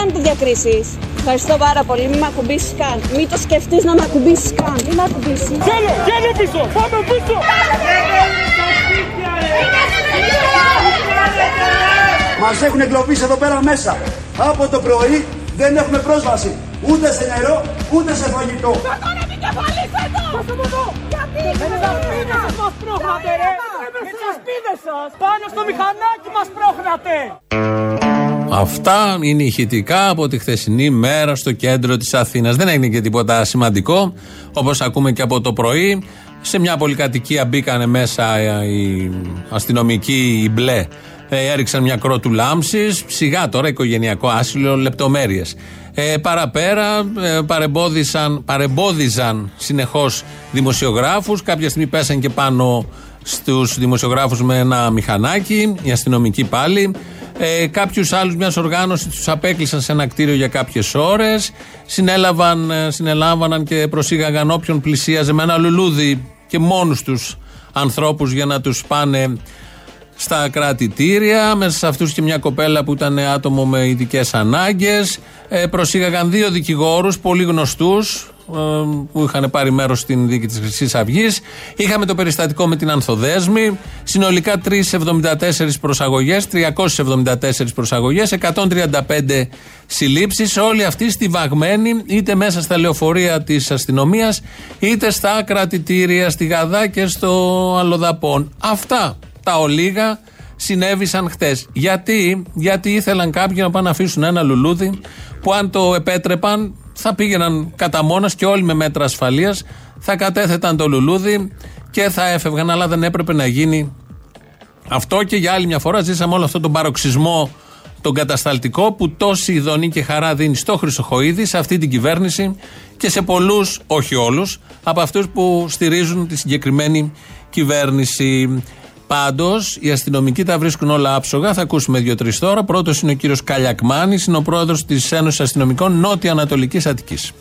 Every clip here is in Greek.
κάνετε διακρίσεις. Ευχαριστώ πάρα πολύ. Μην με ακουμπήσεις καν. Μην το σκεφτείς να με ακουμπήσεις καν. Μην με ακουμπήσεις. Γέλο, γέλο πίσω. Πάμε πίσω. Μας έχουν εγκλωβίσει εδώ πέρα μέσα. Από το πρωί δεν έχουμε πρόσβαση. Ούτε σε νερό, ούτε σε φαγητό. Πατώνα την κεφαλή φέτο. Γιατί με τις ασπίδες μας πρόχνατε ρε. Με τις ασπίδες σας. Πάνω στο μηχανάκι μας πρόχνατε. Αυτά είναι ηχητικά από τη χθεσινή μέρα στο κέντρο της Αθήνας. Δεν έγινε και τίποτα σημαντικό, όπως ακούμε και από το πρωί. Σε μια πολυκατοικία μπήκανε μέσα οι αστυνομικοί, οι μπλε, ε, έριξαν μια κρότου λάμψης, σιγά τώρα οικογενειακό άσυλο, λεπτομέρειες. Ε, παραπέρα ε, παρεμπόδισαν, παρεμπόδιζαν συνεχώς δημοσιογράφους, κάποια στιγμή πέσαν και πάνω στους δημοσιογράφους με ένα μηχανάκι, οι αστυνομικοί πάλι. Ε, Κάποιους άλλους μιας οργάνωσης τους απέκλεισαν σε ένα κτίριο για κάποιες ώρες. Συνέλαβαν, ε, συνελάμβαναν και προσήγαγαν όποιον πλησίαζε με ένα λουλούδι και μόνους τους ανθρώπους για να τους πάνε στα κρατητήρια. Μέσα σε αυτούς και μια κοπέλα που ήταν άτομο με ειδικές ανάγκες. Ε, προσήγαγαν δύο δικηγόρους, πολύ γνωστούς, ε, που είχαν πάρει μέρος στην δίκη της Χρυσής Αυγής. Είχαμε το περιστατικό με την Ανθοδέσμη. Συνολικά 374 προσαγωγές, 374 προσαγωγές, 135 συλλήψεις. Όλοι αυτοί στιβαγμένοι είτε μέσα στα λεωφορεία της αστυνομίας, είτε στα κρατητήρια, στη Γαδά και στο Αλλοδαπών. Αυτά τα ολίγα συνέβησαν χτες. Γιατί, γιατί ήθελαν κάποιοι να πάνε να αφήσουν ένα λουλούδι που αν το επέτρεπαν θα πήγαιναν κατά μόνα και όλοι με μέτρα ασφαλείας, θα κατέθεταν το λουλούδι και θα έφευγαν. Αλλά δεν έπρεπε να γίνει αυτό και για άλλη μια φορά ζήσαμε όλο αυτό τον παροξισμό τον κατασταλτικό που τόση ειδονή και χαρά δίνει στο Χρυσοχοίδη, σε αυτή την κυβέρνηση και σε πολλούς, όχι όλους, από αυτούς που στηρίζουν τη συγκεκριμένη κυβέρνηση. Πάντως, οι αστυνομικοί τα βρίσκουν όλα άψογα. Θα ακούσουμε δύο-τρεις τώρα. Πρώτος είναι ο κύριος Καλιακμάνης, είναι ο πρόεδρος της Ένωσης Αστυνομικών Νότια-Ανατολική Αττικής.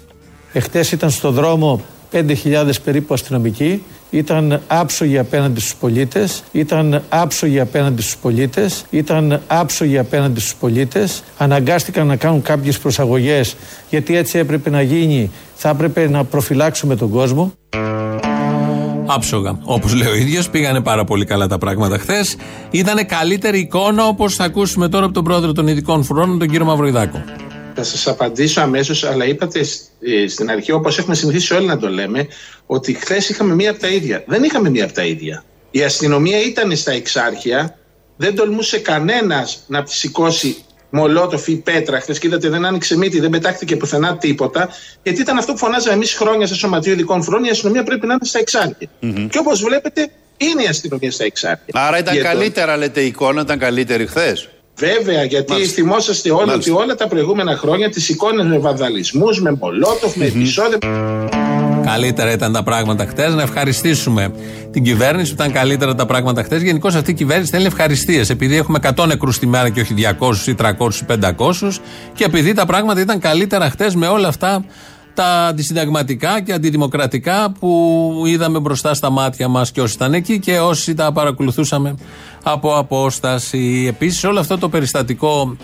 Εχθές ήταν στο δρόμο 5.000 περίπου αστυνομικοί. Ήταν άψογοι απέναντι στους πολίτες, ήταν άψογοι απέναντι στους πολίτες, ήταν άψογοι απέναντι στους πολίτες. Αναγκάστηκαν να κάνουν κάποιες προσαγωγές γιατί έτσι έπρεπε να γίνει, θα έπρεπε να προφυλάξουμε τον κόσμο. Άψογα. Όπως λέει ο ίδιος, πήγανε πάρα πολύ καλά τα πράγματα χθες. Ήταν καλύτερη εικόνα όπως θα ακούσουμε τώρα από τον πρόεδρο των ειδικών φρουρών, τον κύριο Μαυροϊδάκο. Θα σας απαντήσω αμέσως, αλλά είπατε ε, στην αρχή, όπως έχουμε συνηθίσει όλοι να το λέμε, ότι χθες είχαμε μία από τα ίδια. Δεν είχαμε μία από τα ίδια. Η αστυνομία ήταν στα εξάρχεια, δεν τολμούσε κανένας να τη σηκώσει Μολότοφ ή πέτρα. Χθες είδατε δεν άνοιξε μύτη, δεν πετάχτηκε πουθενά τίποτα. Γιατί ήταν αυτό που φωνάζαμε εμείς χρόνια σε Σωματείο Ειδικών Φρόνων. Η αστυνομία πρέπει να είναι στα εξάρχεια. Mm-hmm. Και όπως βλέπετε, είναι η αστυνομία στα εξάρχεια. Άρα ήταν Γιατί καλύτερα, λέτε, η εικόνα ήταν καλύτερη χθες; Βέβαια, γιατί Μάλιστα. θυμόσαστε όλοι ότι όλα τα προηγούμενα χρόνια τις εικόνες με βανδαλισμού, με μολότοφ, με επεισόδια. Καλύτερα ήταν τα πράγματα χτες. Να ευχαριστήσουμε την κυβέρνηση που ήταν καλύτερα τα πράγματα χτες. Γενικώς αυτή η κυβέρνηση θέλει ευχαριστίες. Επειδή έχουμε 100 νεκρούς τη μέρα και όχι 200 ή 300 ή 500. Και επειδή τα πράγματα ήταν καλύτερα χτες με όλα αυτά τα αντισυνταγματικά και αντιδημοκρατικά που είδαμε μπροστά στα μάτια μας και όσοι ήταν εκεί και όσοι τα παρακολουθούσαμε από απόσταση. Επίσης, όλο αυτό το περιστατικό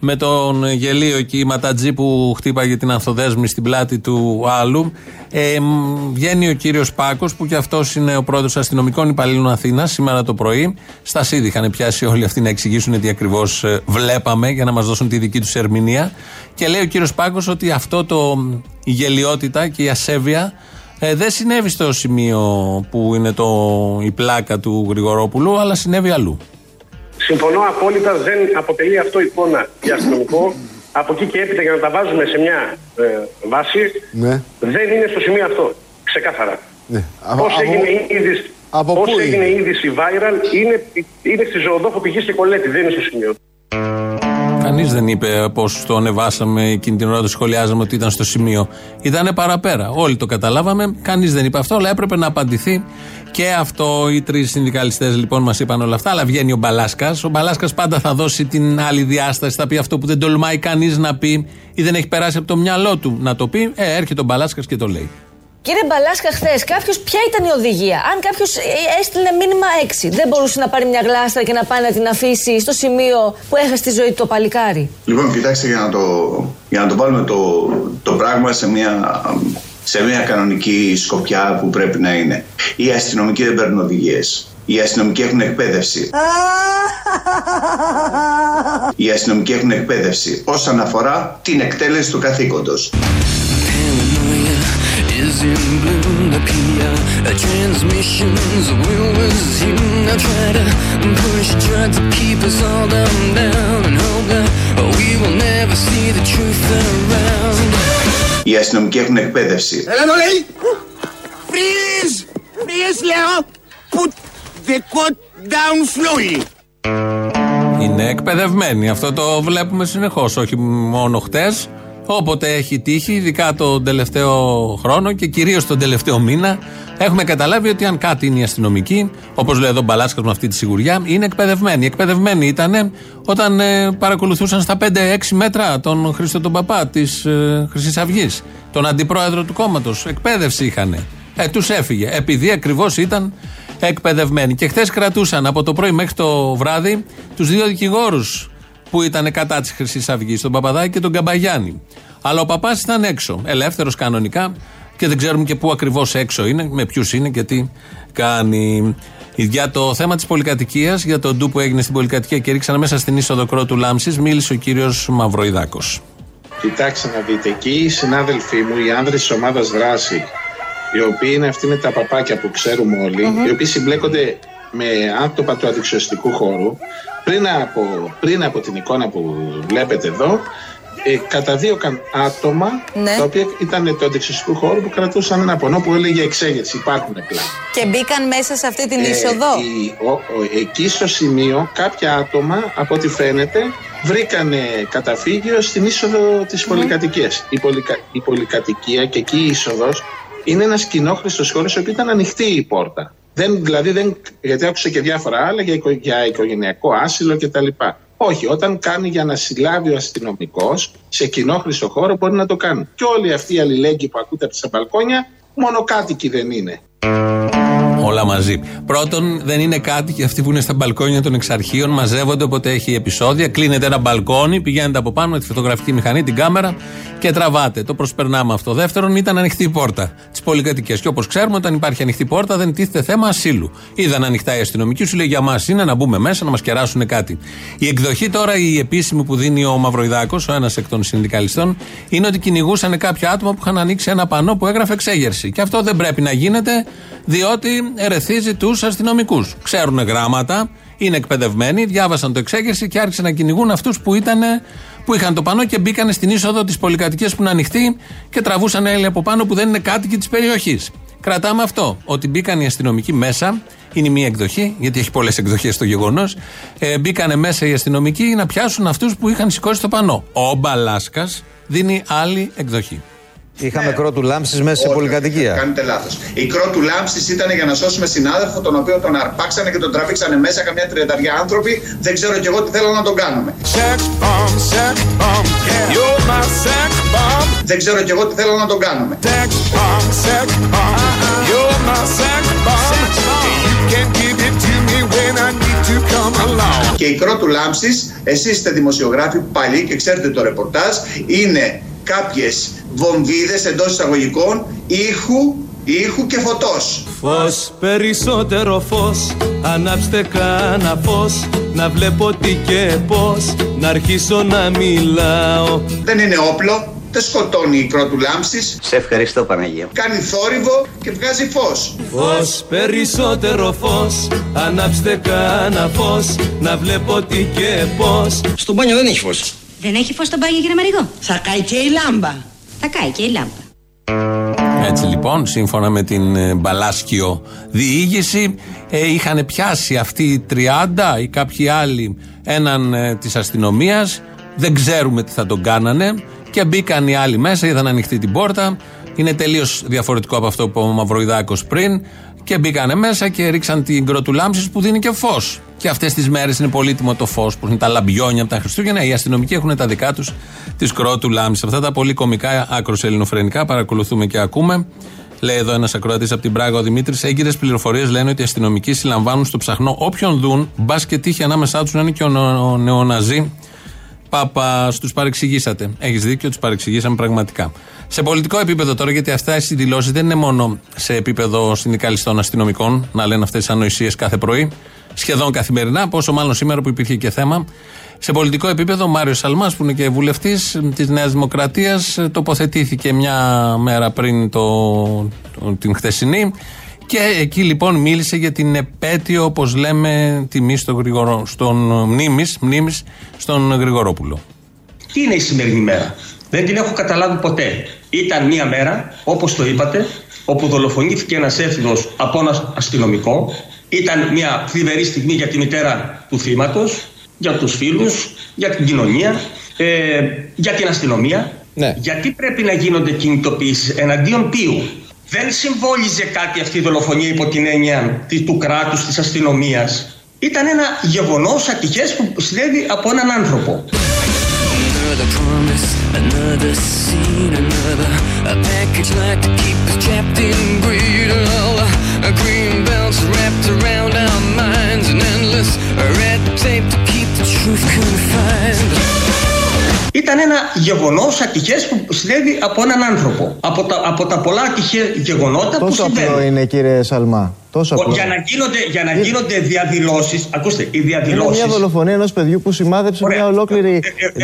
με τον γελίο εκεί ματατζή που χτύπαγε την ανθοδέσμη στην πλάτη του άλλου. Ε, βγαίνει ο κύριος Πάκος, που και αυτός είναι ο πρόεδρος αστυνομικών υπαλλήλων Αθήνας, σήμερα το πρωί. Στα ΣΥΔ είχαν πιάσει όλοι αυτοί να εξηγήσουν τι ακριβώς ε, βλέπαμε για να μας δώσουν τη δική τους ερμηνεία. Και λέει ο κύριος Πάκος ότι αυτό το η γελιότητα και η ασέβεια ε, δεν συνέβη στο σημείο που είναι το, η πλάκα του Γρηγορόπουλου, αλλά συνέβη αλλού. Συμφωνώ απόλυτα, δεν αποτελεί αυτό εικόνα για αστυνομικό. Από εκεί και έπειτα για να τα βάζουμε σε μια ε, βάση, ναι. δεν είναι στο σημείο αυτό. Ξεκάθαρα. Ναι. Πώς έγινε η είδηση, από πώς έγινε η είδηση viral είναι, είναι στη ζωοδόχο πηγή και κολέτη, δεν είναι στο σημείο. Κανείς δεν είπε πώ το ανεβάσαμε εκείνη την ώρα, το σχολιάζαμε ότι ήταν στο σημείο. Ήταν παραπέρα. Όλοι το καταλάβαμε. Κανείς δεν είπε αυτό, αλλά έπρεπε να απαντηθεί και αυτό. Οι τρεις συνδικαλιστές λοιπόν μας είπαν όλα αυτά. Αλλά βγαίνει ο Μπαλάσκας. Ο Μπαλάσκας πάντα θα δώσει την άλλη διάσταση. Θα πει αυτό που δεν τολμάει κανείς να πει ή δεν έχει περάσει από το μυαλό του να το πει. Ε, έρχεται ο Μπαλάσκας και το λέει. Κύριε Μπαλάσκα, χθες κάποιος, ποια ήταν η οδηγία; Αν κάποιος έστειλε μήνυμα 6, δεν μπορούσε να πάρει μια γλάστρα και να πάει να την αφήσει στο σημείο που έχασε τη ζωή του το παλικάρι; Λοιπόν, κοιτάξτε, για να το, για να το βάλουμε το, το πράγμα σε μια, σε μια κανονική σκοπιά που πρέπει να είναι. Οι αστυνομικοί δεν παίρνουν οδηγίες. Οι αστυνομικοί έχουν εκπαίδευση. Οι αστυνομικοί έχουν εκπαίδευση όσον αφορά την εκτέλεση του καθήκοντος. Is in bloom. The PR transmissions will resume. I try to push, try to keep us all down, down, and hope that we will never see the truth around. Οι αστυνομικοί έχουν εκπαίδευση. Έλα το λέει! Freeze! Freeze λέω! Put the coat down slowly! Είναι εκπαιδευμένοι. Αυτό το βλέπουμε συνεχώς, όχι μόνο χτες Όποτε έχει τύχει, ειδικά τον τελευταίο χρόνο και κυρίως τον τελευταίο μήνα, έχουμε καταλάβει ότι αν κάτι είναι η αστυνομική, όπως λέει εδώ Μπαλάσκα με αυτή τη σιγουριά, είναι εκπαιδευμένοι. Εκπαιδευμένοι ήταν όταν ε, παρακολουθούσαν στα 5-6 μέτρα τον Χρήστο τον Παπά της ε, Χρυσής Αυγής, τον αντιπρόεδρο του κόμματος. Εκπαίδευση είχαν. Ε, τους έφυγε. Επειδή ακριβώς ήταν εκπαιδευμένοι. Και χθες κρατούσαν από το πρωί μέχρι το βράδυ τους δύο δικηγόρους που ήταν κατά της Χρυσής Αυγής, τον Παπαδάκη και τον Καμπαγιάννη. Αλλά ο παπάς ήταν έξω, ελεύθερος κανονικά και δεν ξέρουμε και πού ακριβώς έξω είναι, με ποιους είναι και τι κάνει. Για το θέμα της πολυκατοικίας, για το ντου που έγινε στην πολυκατοικία και ρίξαν μέσα στην είσοδο κρότου Λάμψη, μίλησε ο κύριος Μαυροϊδάκος. Κοιτάξτε να δείτε, εκεί οι συνάδελφοί μου, οι άνδρες της ομάδας δράση, οι οποίοι είναι αυτοί με τα παπάκια που ξέρουμε οι οποίοι συμπλέκονται με άτομα του αντιξιωστικού χώρου, πριν από, πριν από την εικόνα που βλέπετε εδώ, ε, καταδίωκαν άτομα ναι. τα οποία ήταν το αντιξιωστικού χώρο που κρατούσαν ένα πονό που έλεγε εξέγερση. Υπάρχουν πλάνα. Και μπήκαν μέσα σε αυτή την ε, είσοδο. εκεί στο σημείο κάποια άτομα, από ό,τι φαίνεται, βρήκαν καταφύγιο στην είσοδο της mm. πολυκατοικίας. Η, πολυκα, η πολυκατοικία και εκεί η είσοδος είναι ένας κοινόχρηστος χώρος, όπου ήταν ανοιχτή η πόρτα. Δεν, δηλαδή, δεν, γιατί άκουσα και διάφορα άλλα για, για οικογενειακό άσυλο κτλ. Όχι, όταν κάνει για να συλλάβει ο αστυνομικός σε κοινόχρηστο χώρο μπορεί να το κάνει. Και όλοι αυτοί οι αλληλέγγυοι που ακούτε από τα μπαλκόνια, μόνο κάτοικοι δεν είναι. Όλα μαζί. Πρώτον, δεν είναι κάτι και αυτοί που είναι στα μπαλκόνια των εξαρχείων μαζεύονται όποτε έχει επεισόδια. Κλείνεται ένα μπαλκόνι, πηγαίνετε από πάνω με τη φωτογραφική μηχανή, την κάμερα και τραβάτε. Το προσπερνάμε αυτό. Δεύτερον, ήταν ανοιχτή η πόρτα της πολυκατοικίας. Και όπως ξέρουμε, όταν υπάρχει ανοιχτή πόρτα, δεν τίθεται θέμα ασύλου. Είδαν ανοιχτά η αστυνομική, σου λέει για μας είναι να μπούμε μέσα να μας κεράσουν κάτι. Η εκδοχή τώρα, η επίσημη που δίνει ο Μαυροϊδάκος, ο ένας εκ των συνδικαλιστών, είναι ότι κυνηγούσαν κάποια άτομα που είχαν ανοίξει ένα πανό που έγραφε εξέγερση. Και αυτό δεν πρέπει να γίνεται, διότι ερεθίζει τους αστυνομικούς. Ξέρουν γράμματα, είναι εκπαιδευμένοι, διάβασαν το εξέγερση και άρχισαν να κυνηγούν αυτούς που, που είχαν το πανό και μπήκαν στην είσοδο της πολυκατοικίας που είναι ανοιχτή και τραβούσαν έλη από πάνω που δεν είναι κάτοικοι της περιοχής. Κρατάμε αυτό. Ότι μπήκαν οι αστυνομικοί μέσα, είναι η μία εκδοχή, γιατί έχει πολλές εκδοχές το γεγονός. Ε, μπήκαν μέσα οι αστυνομικοί να πιάσουν αυτούς που είχαν σηκώσει το πανό. Ο Μπαλάσκας δίνει άλλη εκδοχή. Είχαμε κρότου λάμψης μέσα σε πολυκατοικία. Κάνετε λάθος. Η κρότου λάμψης ήταν για να σώσουμε συνάδελφο, τον οποίο τον αρπάξανε και τον τραβήξανε μέσα καμιά τριανταριά άνθρωποι. Δεν ξέρω κι εγώ τι θέλω να τον κάνουμε. Δεν ξέρω κι εγώ τι θέλω να τον κάνουμε. Και η κρότου λάμψης, εσείς είστε δημοσιογράφοι παλιοί και ξέρετε το ρεπορτάζ, είναι κάποιες βομβίδες εντός εισαγωγικών ήχου, ήχου και φωτός. Φως, περισσότερο φως, ανάψτε κάνα φως, να βλέπω τι και πώς, να αρχίσω να μιλάω. Δεν είναι όπλο, δεν σκοτώνει η κρότου λάμψης. Σε ευχαριστώ Παναγία. Κάνει θόρυβο και βγάζει φως. Φως, περισσότερο φως, ανάψτε κάνα φως, να βλέπω τι και πώς. Στο μπάνιο δεν έχει φως. Δεν έχει φως στο μπάνιο κύριε Μαριγό. Θα κάει και η λάμπα. Θα κάει και η λάμπα. Έτσι λοιπόν, σύμφωνα με την ε, Μπαλάσκιο διήγηση, ε, είχαν πιάσει αυτοί οι 30 ή κάποιοι άλλοι έναν ε, της αστυνομίας, δεν ξέρουμε τι θα τον κάνανε και μπήκαν οι άλλοι μέσα, είδαν ανοιχτή την πόρτα. Είναι τελείως διαφορετικό από αυτό που είπε ο Μαυροϊδάκος πριν. Και μπήκανε μέσα και ρίξαν την κροτουλάμψη που δίνει και φως. Και αυτές τις μέρες είναι πολύτιμο το φως που είναι τα λαμπιόνια από τα Χριστούγεννα. Οι αστυνομικοί έχουν τα δικά τους τη κρότου λάμψη. Αυτά τα πολύ κομικά, άκρος ελληνοφρενικά, παρακολουθούμε και ακούμε. Λέει εδώ ένας ακροατής από την Πράγα ο Δημήτρης. Έγκυρες πληροφορίες λένε ότι οι αστυνομικοί συλλαμβάνουν στο ψαχνό όποιον δουν, μπας και τύχει ανάμεσά τους να είναι και ο, νο- ο νεοναζί. Πάπα, του παρεξηγήσατε. Έχεις δίκιο, τους παρεξηγήσαμε πραγματικά. Σε πολιτικό επίπεδο τώρα, γιατί αυτά οι δηλώσεις δεν είναι μόνο σε επίπεδο συνδικαλιστών αστυνομικών να λένε αυτές τι ανοησίες κάθε πρωί, σχεδόν καθημερινά, πόσο μάλλον σήμερα που υπήρχε και θέμα. Σε πολιτικό επίπεδο, ο Μάριο Σαλμάς, που είναι και βουλευτής της Νέας Δημοκρατίας, τοποθετήθηκε μια μέρα πριν το, το- την χθεσινή και εκεί λοιπόν μίλησε για την επέτειο, όπως λέμε, τιμή στο Γρηγορο, στον μνήμης, μνήμης στον Γρηγορόπουλο. Τι είναι η σημερινή μέρα; Δεν την έχω καταλάβει ποτέ. Ήταν μια μέρα, όπως το είπατε, όπου δολοφονήθηκε ένας έφηβος από ένα αστυνομικό. Ήταν μια θλιβερή στιγμή για τη μητέρα του θύματος, για τους φίλους, για την κοινωνία, ε, για την αστυνομία. Γιατί πρέπει να γίνονται κινητοποιήσεις εναντίον ποιου; Δεν συμβόλιζε κάτι αυτή η δολοφονία υπό την έννοια τη- του κράτους, της αστυνομίας. Ήταν ένα γεγονός ατυχές που συνέβη από έναν άνθρωπο. Another Ήταν ένα γεγονός ατυχές που συνέβη από έναν άνθρωπο. Από τα, από τα πολλά ατυχέ γεγονότα που Τόσο συμβαίνουν. απλό είναι κύριε Σαλμά. Τόσο Ο- απλό. Για να γίνονται, για να γίνονται διαδηλώσεις, ακούστε, οι Είναι διαδηλώσεις... μια δολοφονία ενός παιδιού που σημάδεψε μια ολόκληρη,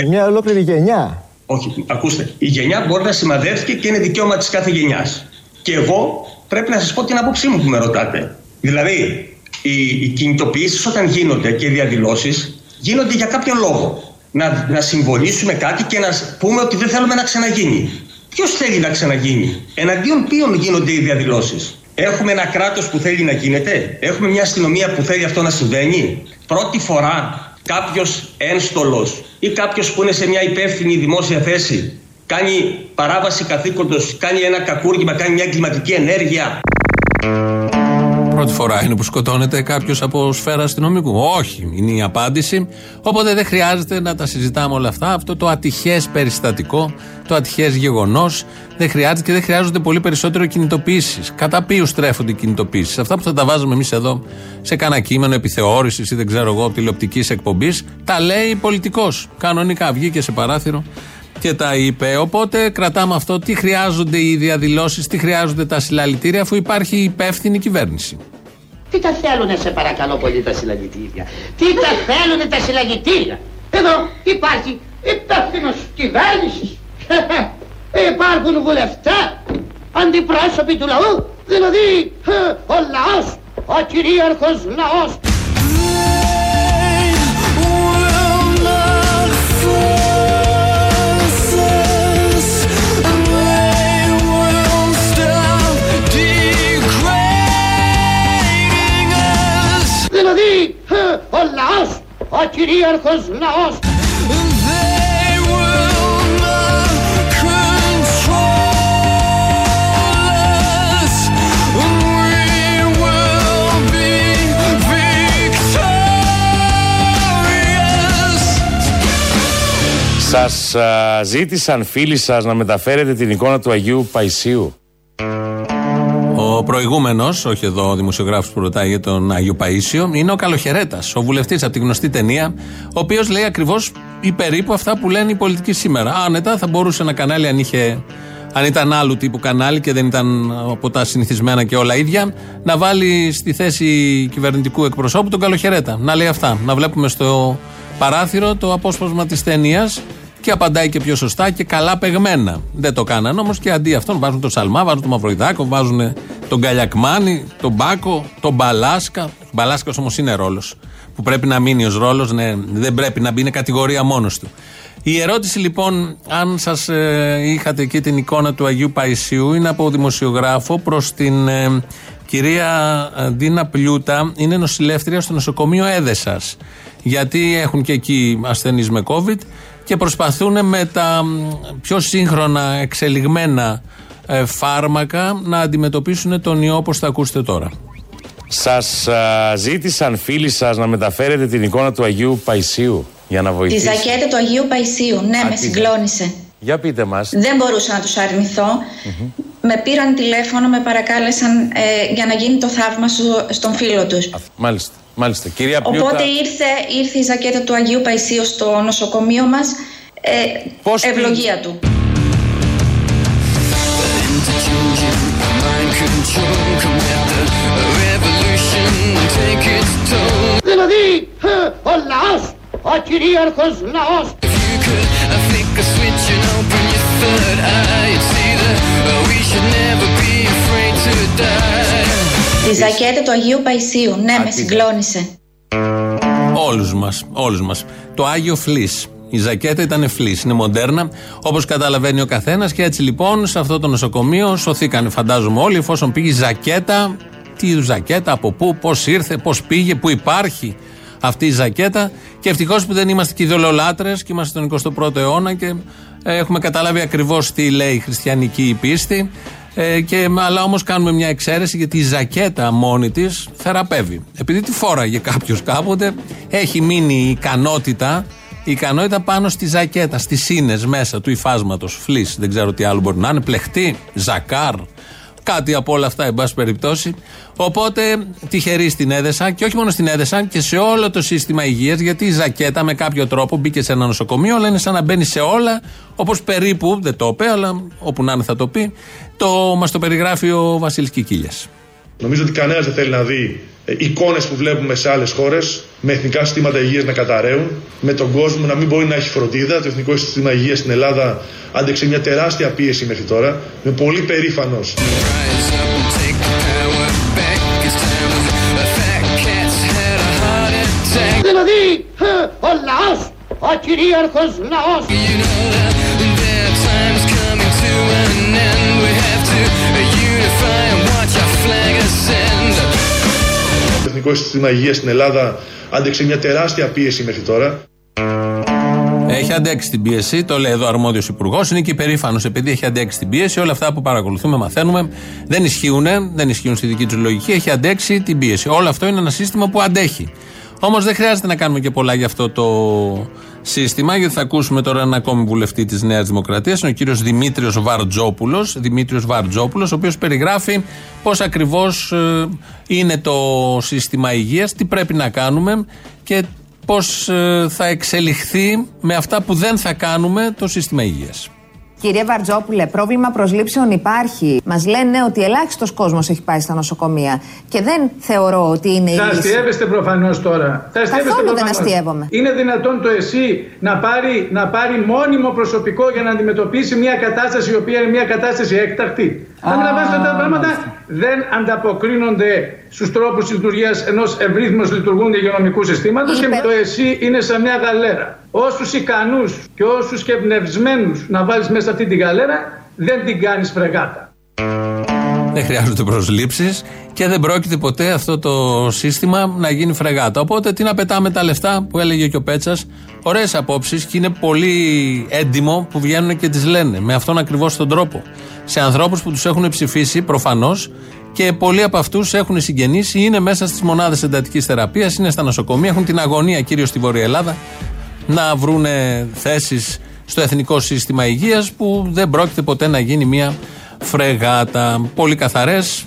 μια ολόκληρη γενιά. Όχι, ακούστε. Η γενιά μπορεί να σημαδεύτηκε και είναι δικαίωμα της κάθε γενιάς. Και εγώ πρέπει να σας πω την άποψή μου που με ρωτάτε. Δηλαδή, οι, οι κινητοποιήσεις όταν γίνονται και οι διαδηλώσεις γίνονται για κάποιο λόγο. Να, να συμβολήσουμε κάτι και να σ- πούμε ότι δεν θέλουμε να ξαναγίνει. Ποιος θέλει να ξαναγίνει, εναντίον ποιων γίνονται οι διαδηλώσεις; Έχουμε ένα κράτος που θέλει να γίνεται, έχουμε μια αστυνομία που θέλει αυτό να συμβαίνει; Πρώτη φορά κάποιος ένστολος ή κάποιος που είναι σε μια υπεύθυνη δημόσια θέση κάνει παράβαση καθήκοντος, κάνει ένα κακούργημα, κάνει μια εγκληματική ενέργεια; Πρώτη φορά είναι που σκοτώνεται κάποιος από σφαίρα αστυνομικού. Όχι, είναι η απάντηση. Οπότε δεν χρειάζεται να τα συζητάμε όλα αυτά. Αυτό το ατυχές περιστατικό, το ατυχές γεγονός, δεν χρειάζεται και δεν χρειάζονται πολύ περισσότερο κινητοποιήσει. Κατά ποιους στρέφονται οι κινητοποιήσει. Αυτά που θα τα βάζουμε εμείς εδώ σε κανένα κείμενο επιθεώρησης ή δεν ξέρω εγώ τηλεοπτικής εκπομπής, τα λέει πολιτικός. Κανονικά βγήκε σε παράθυρο και τα είπε. Οπότε κρατάμε αυτό. Τι χρειάζονται οι διαδηλώσεις, τι χρειάζονται τα συλλαλητήρια, αφού υπάρχει υπεύθυνη κυβέρνηση. Τι τα θέλουνε σε παρακαλώ πολύ τα συλλαγητήρια. Τι τα θέλουνε τα συλλαγητήρια. Εδώ υπάρχει υπεύθυνος κυβέρνησης. Υπάρχουν βουλευτές, αντιπρόσωποι του λαού, δηλαδή ε, ο λαός, ο κυρίαρχος λαός. Ο λαός, ο κυρίαρχος λαός. Σας α, ζήτησαν φίλοι σας να μεταφέρετε την εικόνα του Αγίου Παϊσίου. Ο προηγούμενος, όχι εδώ ο δημοσιογράφος που ρωτάει για τον Άγιο Παίσιο, είναι ο Καλοχαιρέτας, ο βουλευτής από τη γνωστή ταινία, ο οποίος λέει ακριβώς ή περίπου αυτά που λένε οι πολιτικοί σήμερα. Άνετα θα μπορούσε ένα κανάλι, αν, είχε, αν ήταν άλλου τύπου κανάλι και δεν ήταν από τα συνηθισμένα και όλα ίδια, να βάλει στη θέση κυβερνητικού εκπροσώπου τον Καλοχαιρέτα. Να λέει αυτά. Να βλέπουμε στο παράθυρο το απόσπασμα της ταινίας και απαντάει και πιο σωστά και καλά παιγμένα. Δεν το κάνανε όμως και αντί αυτόν βάζουν τον Σαλμά, βάζουν τον Μαυροϊδάκο, βάζουν τον Καλιακμάνη, τον Μπάκο, τον Μπαλάσκα. Μπαλάσκας όμως είναι ρόλος που πρέπει να μείνει ως ρόλος, ναι, δεν πρέπει να μπει, είναι κατηγορία μόνος του. Η ερώτηση λοιπόν, αν σας είχατε εκεί την εικόνα του Αγίου Παϊσίου, είναι από δημοσιογράφο προς την ε, κυρία ε, Ντίνα Πλιούτα, είναι νοσηλεύτρια στο νοσοκομείο Έδεσας. Γιατί έχουν και εκεί ασθενείς με COVID και προσπαθούν με τα μ, πιο σύγχρονα εξελιγμένα ε, φάρμακα να αντιμετωπίσουν τον ιό όπως θα ακούσετε τώρα. Σας α, ζήτησαν φίλοι σας να μεταφέρετε την εικόνα του Αγίου Παϊσίου για να Τη βοηθήσει. ζακέτα του Αγίου Παϊσίου. Ναι, Α, με τι συγκλώνησε. Για πείτε μας. Δεν μπορούσα να τους αρνηθώ. με πήραν τηλέφωνο, με παρακάλεσαν ε, για να γίνει το θαύμα στο- στον φίλο τους. Μάλιστα. Μάλιστα. Κυρία Πιούτα, Οπότε ήρθε, ήρθε η ζακέτα του Αγίου Παϊσίου στο νοσοκομείο μας, ε, ευλογία του. Δηλαδή, ο ο Τη ζακέτα του Αγίου Παϊσίου, ναι με συγκλώνησε. Όλους μας, όλους μας. Το Άγιο Φλής. Η ζακέτα ήταν φλής, είναι μοντέρνα, όπως καταλαβαίνει ο καθένας. Και έτσι λοιπόν σε αυτό το νοσοκομείο σωθήκανε φαντάζομαι όλοι εφόσον πήγε η ζακέτα, τι είδου ζακέτα, από πού, πώς ήρθε, πώς πήγε, πού υπάρχει αυτή η ζακέτα. Και ευτυχώς που δεν είμαστε και ιδεολολάτρες και είμαστε στον 21ο αιώνα και ε, έχουμε καταλάβει ακριβώς τι λέει η χριστιανική πίστη. Ε, και, αλλά όμως κάνουμε μια εξαίρεση γιατί η ζακέτα μόνη της θεραπεύει. Επειδή τη φόραγε κάποιος κάποτε, έχει μείνει η ικανότητα, η ικανότητα πάνω στη ζακέτα, στις σύνες μέσα του υφάσματος, φλής, δεν ξέρω τι άλλο μπορεί να είναι, πλεχτή, ζακάρ, κάτι από όλα αυτά, εν πάση περιπτώσει. Οπότε τυχεροί στην έδεσα και όχι μόνο στην έδεσα και σε όλο το σύστημα υγείας, γιατί η ζακέτα με κάποιο τρόπο μπήκε σε ένα νοσοκομείο, αλλά είναι σαν να μπαίνει σε όλα, όπως περίπου, δεν το είπε, αλλά όπου να είναι θα το πει, το, μας το περιγράφει ο Βασίλης Κικίλιας. Νομίζω ότι κανένας δεν θέλει να δει εικόνες που βλέπουμε σε άλλες χώρες με εθνικά συστήματα υγείας να καταραίουν, με τον κόσμο να μην μπορεί να έχει φροντίδα. Το εθνικό σύστημα υγείας στην Ελλάδα άντεξε μια τεράστια πίεση μέχρι τώρα. Είμαι πολύ περήφανος Rise up and take the power back. It's time the fat cats had a heart attack. Δηλαδή, ε, ο λαός, ο κυρίαρχος λαός. You know εθνικό σύστημα υγεία στην Ελλάδα άντεξε μια τεράστια πίεση μέχρι τώρα. Έχει αντέξει την πίεση, το λέει εδώ ο αρμόδιος υπουργός. Είναι και υπερήφανος επειδή έχει αντέξει την πίεση. Όλα αυτά που παρακολουθούμε, μαθαίνουμε, δεν ισχύουν, δεν ισχύουν στη δική τους λογική. Έχει αντέξει την πίεση. Όλο αυτό είναι ένα σύστημα που αντέχει. Όμως δεν χρειάζεται να κάνουμε και πολλά για αυτό το σύστημα, γιατί θα ακούσουμε τώρα ένα ακόμη βουλευτή της Νέας Δημοκρατίας. Είναι ο κύριος Δημήτριος Βαρτζόπουλος. Δημήτριος Βαρτζόπουλος, ο οποίος περιγράφει πώς ακριβώς είναι το σύστημα υγείας, τι πρέπει να κάνουμε και πώς θα εξελιχθεί με αυτά που δεν θα κάνουμε το σύστημα υγείας. Κύριε Βαρτζόπουλε, πρόβλημα προσλήψεων υπάρχει. Μας λένε ότι ελάχιστος κόσμος έχει πάει στα νοσοκομεία. Και δεν θεωρώ ότι είναι η Θα λύση. αστείευεστε προφανώς τώρα. Θα αστείευεστε Καθόλου δεν προφανώς. αστείευομαι. Είναι δυνατόν το ΕΣΥ να πάρει, να πάρει μόνιμο προσωπικό για να αντιμετωπίσει μια κατάσταση η οποία είναι μια κατάσταση έκτακτη; Αντιλαμβάνεστε ότι τα πράγματα δεν ανταποκρίνονται στους τρόπους λειτουργίας ενός ευρύθμως λειτουργούνται υγειονομικού συστήματος και το ΕΣΥ είναι σαν μια γαλέρα. Όσους ικανούς και όσους και εμπνευσμένους να βάλεις μέσα σε αυτή τη γαλέρα, δεν την κάνεις φρεγάτα. Δεν χρειάζονται προσλήψεις και δεν πρόκειται ποτέ αυτό το σύστημα να γίνει φρεγάτα. Οπότε τι να πετάμε τα λεφτά που έλεγε και ο Πέτσας. Ωραίες απόψεις και είναι πολύ έντιμο που βγαίνουν και τις λένε με αυτόν ακριβώς τον τρόπο. Σε ανθρώπους που τους έχουν ψηφίσει προφανώς και πολλοί από αυτούς έχουν συγγενείς ή είναι μέσα στις μονάδες εντατικής θεραπείας, είναι στα νοσοκομεία, έχουν την αγωνία κυρίως στη Βόρεια Ελλάδα να βρούνε θέσεις στο εθνικό σύστημα υγείας που δεν πρόκειται ποτέ να γίνει μια φρεγάτα. Πολύ καθαρές,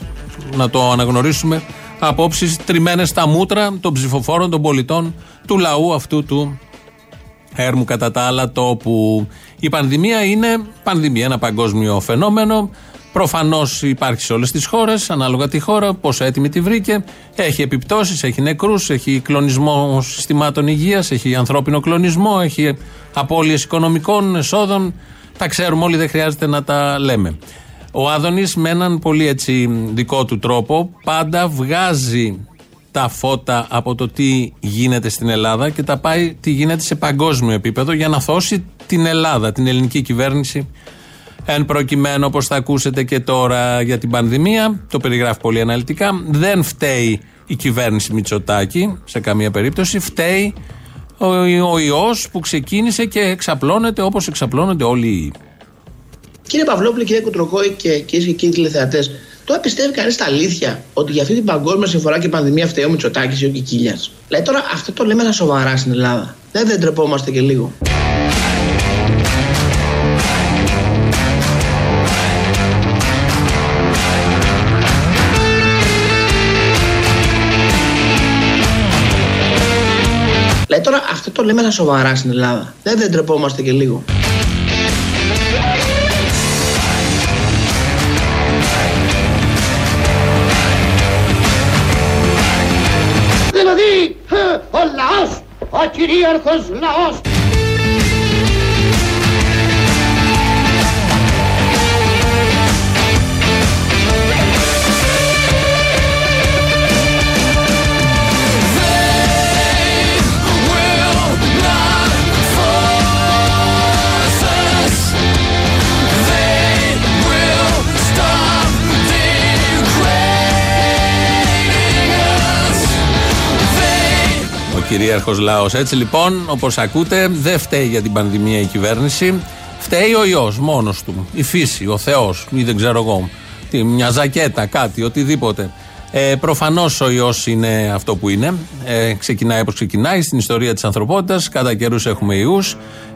να το αναγνωρίσουμε, απόψεις τριμμένες στα μούτρα των ψηφοφόρων, των πολιτών, του λαού αυτού του έρμου κατά τα άλλα τόπου. Η πανδημία είναι πανδημία, ένα παγκόσμιο φαινόμενο. Προφανώς υπάρχει σε όλες τις χώρες, ανάλογα τη χώρα, πόσο έτοιμη τη βρήκε. Έχει επιπτώσεις, έχει νεκρούς, έχει κλονισμό συστημάτων υγείας, έχει ανθρώπινο κλονισμό, έχει απώλειες οικονομικών εσόδων. Τα ξέρουμε όλοι, δεν χρειάζεται να τα λέμε. Ο Άδωνης με έναν πολύ έτσι δικό του τρόπο πάντα βγάζει τα φώτα από το τι γίνεται στην Ελλάδα και τα πάει τι γίνεται σε παγκόσμιο επίπεδο για να θώσει την Ελλάδα, την ελληνική κυβέρνηση Εν προκειμένου, όπως θα ακούσετε και τώρα για την πανδημία, το περιγράφει πολύ αναλυτικά, δεν φταίει η κυβέρνηση Μητσοτάκη σε καμία περίπτωση. Φταίει ο, ο ιός που ξεκίνησε και εξαπλώνεται όπως εξαπλώνονται όλοι οι ιοί. Κύριε Παυλόπουλο, κύριε Κουτροκόη και κυρίες και κύριοι τηλεθεατές, τώρα πιστεύει κανείς τα αλήθεια ότι για αυτή την παγκόσμια συμφορά και πανδημία φταίει ο Μητσοτάκης ή ο Κικίλιας; Δηλαδή τώρα αυτό το λέμε στα σοβαρά στην Ελλάδα. Δεν, δεν τρεπόμαστε και λίγο. Δηλαδή τώρα αυτό το λέμε στα σοβαρά στην Ελλάδα. Δεν, δεν τρεπόμαστε και λίγο. Δηλαδή, ε, ο λαός, ο κυρίαρχος λαός. Κυρίαρχος λαός. Έτσι λοιπόν, όπως ακούτε, δεν φταίει για την πανδημία η κυβέρνηση. Φταίει ο ιό μόνος του. Η φύση, ο Θεός, ή δεν ξέρω εγώ. Τι, μια ζακέτα, κάτι, οτιδήποτε. Ε, Προφανώς ο ιό είναι αυτό που είναι. Ε, ξεκινάει όπως ξεκινάει στην ιστορία της ανθρωπότητας. Κατά καιρούς έχουμε ιού.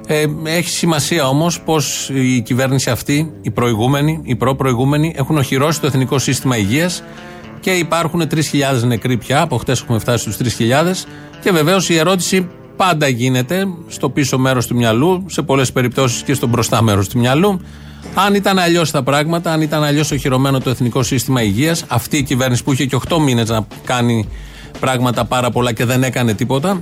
Ε, έχει σημασία όμως πως η κυβέρνηση αυτή, οι προηγούμενοι, οι προ-προηγούμενοι, έχουν οχυρώσει το εθνικό σύστημα υγείας και υπάρχουν 3.000 νεκροί πια. Από χτες έχουμε φτάσει στους 3.000. Και βεβαίως η ερώτηση πάντα γίνεται στο πίσω μέρος του μυαλού, σε πολλές περιπτώσεις και στο μπροστά μέρος του μυαλού. Αν ήταν αλλιώς τα πράγματα, αν ήταν αλλιώς οχυρωμένο το εθνικό σύστημα υγείας, αυτή η κυβέρνηση που είχε και 8 μήνες να κάνει πράγματα πάρα πολλά και δεν έκανε τίποτα,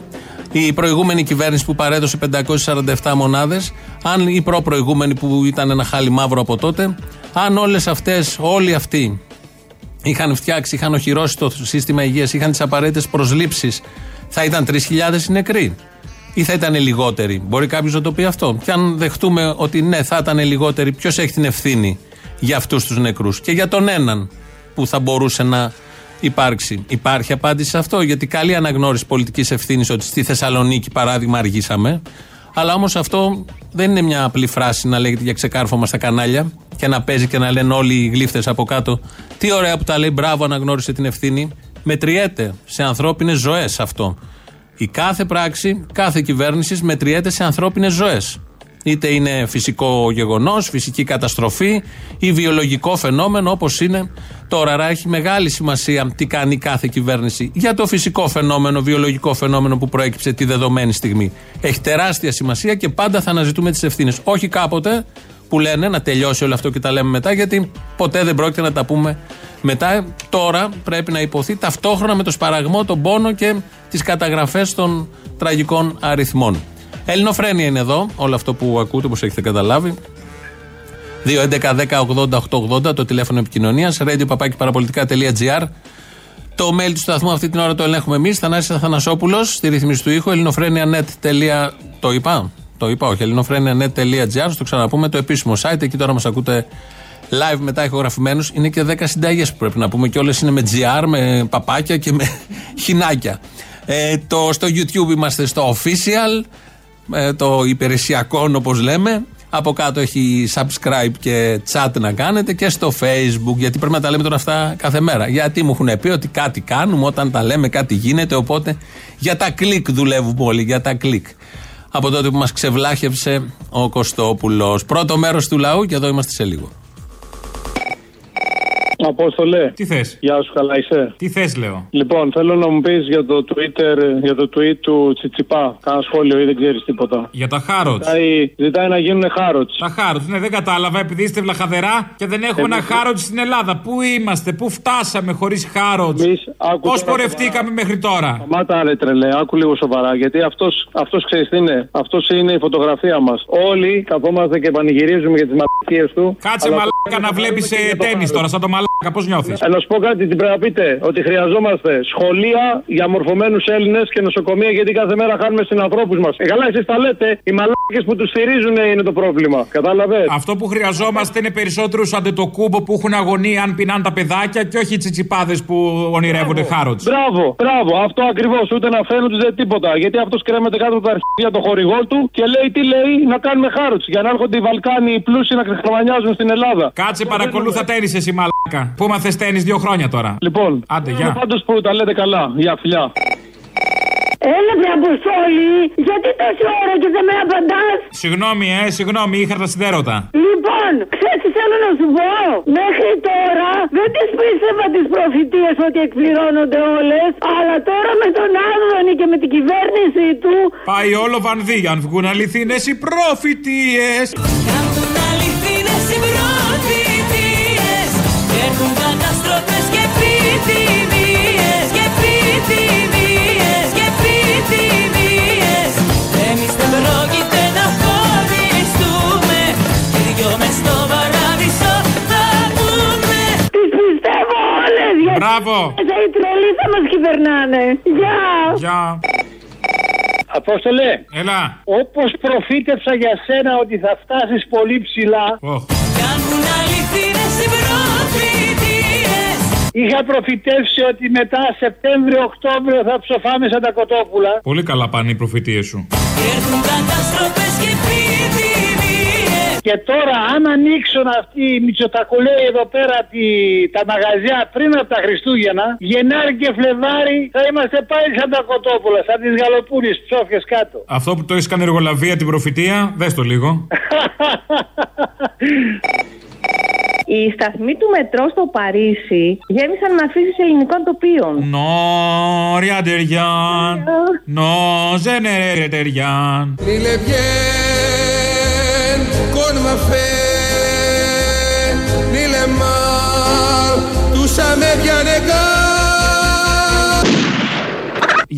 η προηγούμενη κυβέρνηση που παρέδωσε 547 μονάδες, αν η προ-προηγούμενη που ήταν ένα χάλι μαύρο από τότε, αν όλες αυτές, όλοι αυτοί είχαν φτιάξει, είχαν οχυρώσει το σύστημα υγείας, είχαν τις απαραίτητες προσλήψεις, θα ήταν 3.000 οι νεκροί. Ή θα ήταν λιγότεροι; Μπορεί κάποιος να το πει αυτό. Και αν δεχτούμε ότι ναι, θα ήταν λιγότεροι, ποιος έχει την ευθύνη για αυτούς τους νεκρούς; Και για τον έναν που θα μπορούσε να υπάρξει. Υπάρχει απάντηση σε αυτό; Γιατί καλή αναγνώριση πολιτικής ευθύνης ότι στη Θεσσαλονίκη, παράδειγμα, αργήσαμε. Αλλά όμως αυτό δεν είναι μια απλή φράση να λέγεται για ξεκάρφωμα στα κανάλια και να παίζει και να λένε όλοι οι γλύφτες από κάτω. Τι ωραία που τα λέει, μπράβο, αναγνώρισε την ευθύνη. Μετριέται σε ανθρώπινες ζωές αυτό. Η κάθε πράξη, κάθε κυβέρνησης μετριέται σε ανθρώπινες ζωές. Είτε είναι φυσικό γεγονός, φυσική καταστροφή ή βιολογικό φαινόμενο όπως είναι τώρα. Άρα έχει μεγάλη σημασία τι κάνει κάθε κυβέρνηση για το φυσικό φαινόμενο, βιολογικό φαινόμενο που προέκυψε τη δεδομένη στιγμή. Έχει τεράστια σημασία και πάντα θα αναζητούμε τις ευθύνες. Όχι κάποτε που λένε να τελειώσει όλο αυτό και τα λέμε μετά, γιατί ποτέ δεν πρόκειται να τα πούμε μετά. Τώρα πρέπει να υποθεί ταυτόχρονα με το σπαραγμό, τον πόνο και τις καταγραφές των τραγικών αριθμών. Ελληνοφρένια είναι εδώ, όλο αυτό που ακούτε, όπως έχετε καταλάβει. 2.11.10.80.880 το τηλέφωνο επικοινωνίας, radio.parapolitica.gr. Το mail του σταθμού αυτή την ώρα το ελέγχουμε εμείς. Θανάσης Αθανασόπουλος στη ρύθμιση του ήχου. ελληνοφρένια.net. Το είπα. Το είπα, όχι. ελληνοφρένια.net.gr. Στο ξαναπούμε το επίσημο site. Εκεί τώρα μας ακούτε live μετά ηχογραφημένους. Είναι και 10 συνταγές που πρέπει να πούμε και όλες είναι με GR, με παπάκια και με χινάκια. Ε, το, στο YouTube είμαστε στο official, ε, το υπηρεσιακό όπως λέμε. Από κάτω έχει subscribe και chat να κάνετε και στο facebook γιατί πρέπει να τα λέμε τώρα αυτά κάθε μέρα. Γιατί μου έχουν πει ότι κάτι κάνουμε όταν τα λέμε κάτι γίνεται οπότε για τα κλικ δουλεύουμε όλοι, για τα κλικ. Από τότε που μας ξεβλάχευσε ο Κωστόπουλος. Πρώτο μέρος του λαού και εδώ είμαστε σε λίγο. Απόστολε. Τι θες; Γεια σου, καλά είσαι; Τι θες, λέω; Λοιπόν, θέλω να μου πεις για το Twitter, για το tweet του Τσιτσιπά. Κάνα σχόλιο ή δεν ξέρεις τίποτα. Για τα χάροτς. Ζητάει, ζητάει να γίνουν χάροτς. Τα χάροτς, ναι, δεν κατάλαβα επειδή είστε βλαχαδερά και δεν έχουμε Ε, ένα ναι. χάροτς στην Ελλάδα. Πού είμαστε, πού φτάσαμε χωρίς χάροτς; άκου Πώς τώρα πορευτήκαμε μέχρι τώρα; Σταμάτα ρε τρελέ, άκου λίγο σοβαρά. Γιατί αυτός αυτός ξέρεις τι είναι. Αυτός είναι η φωτογραφία μας. Όλοι καθόμαστε και πανηγυρίζουμε για τις μαλακίες του. Κάτσε αλλά μαλάκα να βλέπεις τέννη τώρα, σαν το μαλάκα, πώς νιώθεις; Ε, να σου πω κάτι, τι πρέπει να πείτε. Ότι χρειαζόμαστε σχολεία για μορφωμένους Έλληνες και νοσοκομεία γιατί κάθε μέρα χάνουμε συνανθρώπους μας. Ε, καλά, εσείς τα λέτε. Οι μαλάκες που τους στηρίζουν είναι το πρόβλημα. Κατάλαβες; Αυτό που χρειαζόμαστε είναι περισσότερους αντετοκούμπο που έχουν αγωνία αν πεινάνε τα παιδάκια και όχι οι τσιτσιπάδες που ονειρεύονται χάροτ. Μπράβο, μπράβο, αυτό ακριβώς. Ούτε να φαίνονται ούτε τίποτα. Γιατί αυτός κρέμεται κάτω από τα αρχίδια το χορηγό του και λέει τι λέει να κάνουμε χάροτ. Για να έρχονται οι Βαλκάνοι οι πλούσιοι να ξεχαμανιάζουν στην Ελλάδα. Κάτσε παρακολούθα τέννη εσύ μαλάκα. Πού μάθε τέννη δύο χρόνια τώρα; Λοιπόν, Άντε, γεια. πάντως που τα λέτε καλά. Γεια, φιλιά. Έλα, βρε Αποστόλη, γιατί τόση ώρα και δεν με απαντάς; Συγγνώμη, ε, συγγνώμη, είχα τα σιδέρωτα. Λοιπόν, ξέρεις τι θέλω να σου πω; Μέχρι τώρα Δεν τις πίστευα τις προφητείες ότι εκπληρώνονται όλες, αλλά τώρα με τον Άδωνη και με την κυβέρνηση του... Πάει όλο βανδύ αν βγουν αληθινές οι προφητείες. Μπράβο. μέσα οι τρελοί θα μας κυβερνάνε. Γεια! Γεια. Απόστολε, Έλα. όπως προφήτευσα για σένα ότι θα φτάσεις πολύ ψηλά, Κάνουν αληθινές οι προφητείες είχα προφητεύσει ότι μετά Σεπτέμβριο-Οκτώβριο θα ψοφάμε σαν τα κοτόπουλα. Πολύ καλά πάνε οι προφητείες σου. Και έρχουν καταστροφές και επιδημίες Και τώρα, αν ανοίξουν αυτοί οι μυτσοτακουλέοι εδώ πέρα τη, τα μαγαζιά πριν από τα Χριστούγεννα, Γενάρη και Φλεβάρι θα είμαστε πάλι σαν τα κοτόπουλα, σαν τις γαλοπούρες ψόφιες κάτω. Αυτό που το έχεις κάνει εργολαβία την προφητεία, δες το λίγο. Οι σταθμοί του μετρό στο Παρίσι γέμισαν με αφήσεις ελληνικών τοπίων. Νόρια τεριάν. Νο ζενερε τεριάν. Il est bien qu'on m'a fait ni le mal, tout ça m'est bien égal.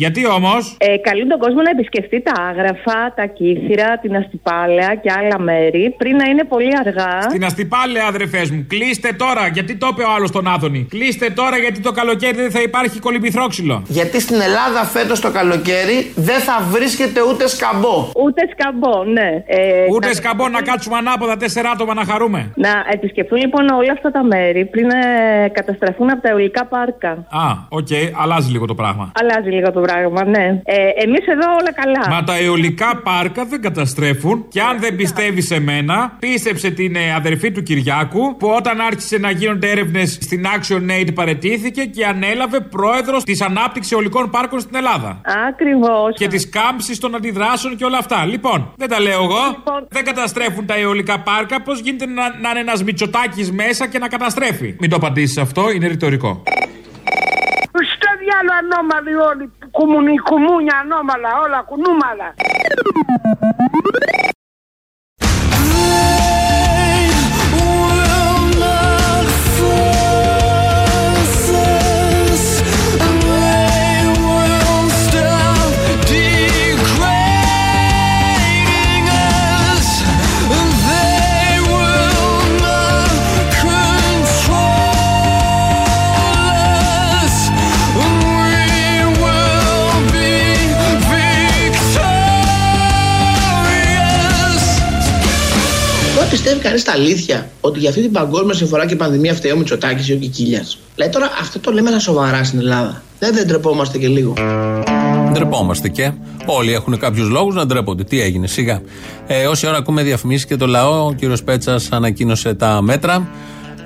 Γιατί όμως; Ε, καλεί τον κόσμο να επισκεφτεί τα άγραφα, τα κύθυρα, την αστυπάλαια και άλλα μέρη πριν να είναι πολύ αργά. Στην αστυπάλαια, αδερφές μου, κλείστε τώρα. Γιατί το είπε ο άλλος τον Άδωνη. Κλείστε τώρα γιατί το καλοκαίρι δεν θα υπάρχει κολυμπηθρόξυλο. Γιατί στην Ελλάδα φέτος το καλοκαίρι δεν θα βρίσκεται ούτε σκαμπό. Ούτε σκαμπό, ναι. Ε, Ούτε τα- σκαμπό να κάτσουμε ανάποδα τέσσερα άτομα να χαρούμε. Να επισκεφτούν λοιπόν όλα αυτά τα μέρη πριν ε, καταστραφούν από τα αιολικά πάρκα. Α, οκ, αλλάζει λίγο το πράγμα. Αλλάζει λίγο το πράγμα, ναι. Ε, Εμείς εδώ όλα καλά. Μα τα αιολικά πάρκα δεν καταστρέφουν. Και αν δεν πιστεύεις σε μένα, πίστεψε την ε, αδερφή του Κυριάκου που όταν άρχισε να γίνονται έρευνες στην Action Aid παρετήθηκε και ανέλαβε πρόεδρος της ανάπτυξης αιολικών πάρκων στην Ελλάδα. Ακριβώς. Και της κάμψης των αντιδράσεων και όλα αυτά. Λοιπόν, δεν τα λέω εγώ. Δεν καταστρέφουν τα αιωλικά πάρκα. Πώς γίνεται να, να είναι ένας μυτσοτάκι μέσα και να καταστρέφει; Μην το απαντήσεις αυτό, είναι ρητορικό. Στο διάλο ανώμαλοι όλοι, κουμουνι, κουμούνια ανώμαλα, όλα κουνούμαλα. Κανεί τα αλήθεια ότι για αυτή την παγκόσμια συμφορά και πανδημία φταίει ο Μητσοτάκης ή ο Κικίλιας. Δηλαδή τώρα αυτό το λέμε τα σοβαρά στην Ελλάδα. Δεν, δεν τρεπόμαστε και λίγο. Ντρεπόμαστε και. Όλοι έχουν κάποιους λόγους να ντρέπονται. Τι έγινε, σιγά. Ε, όση ώρα ακούμε διαφημίσεις και το λαό, ο κύριος Πέτσας ανακοίνωσε τα μέτρα.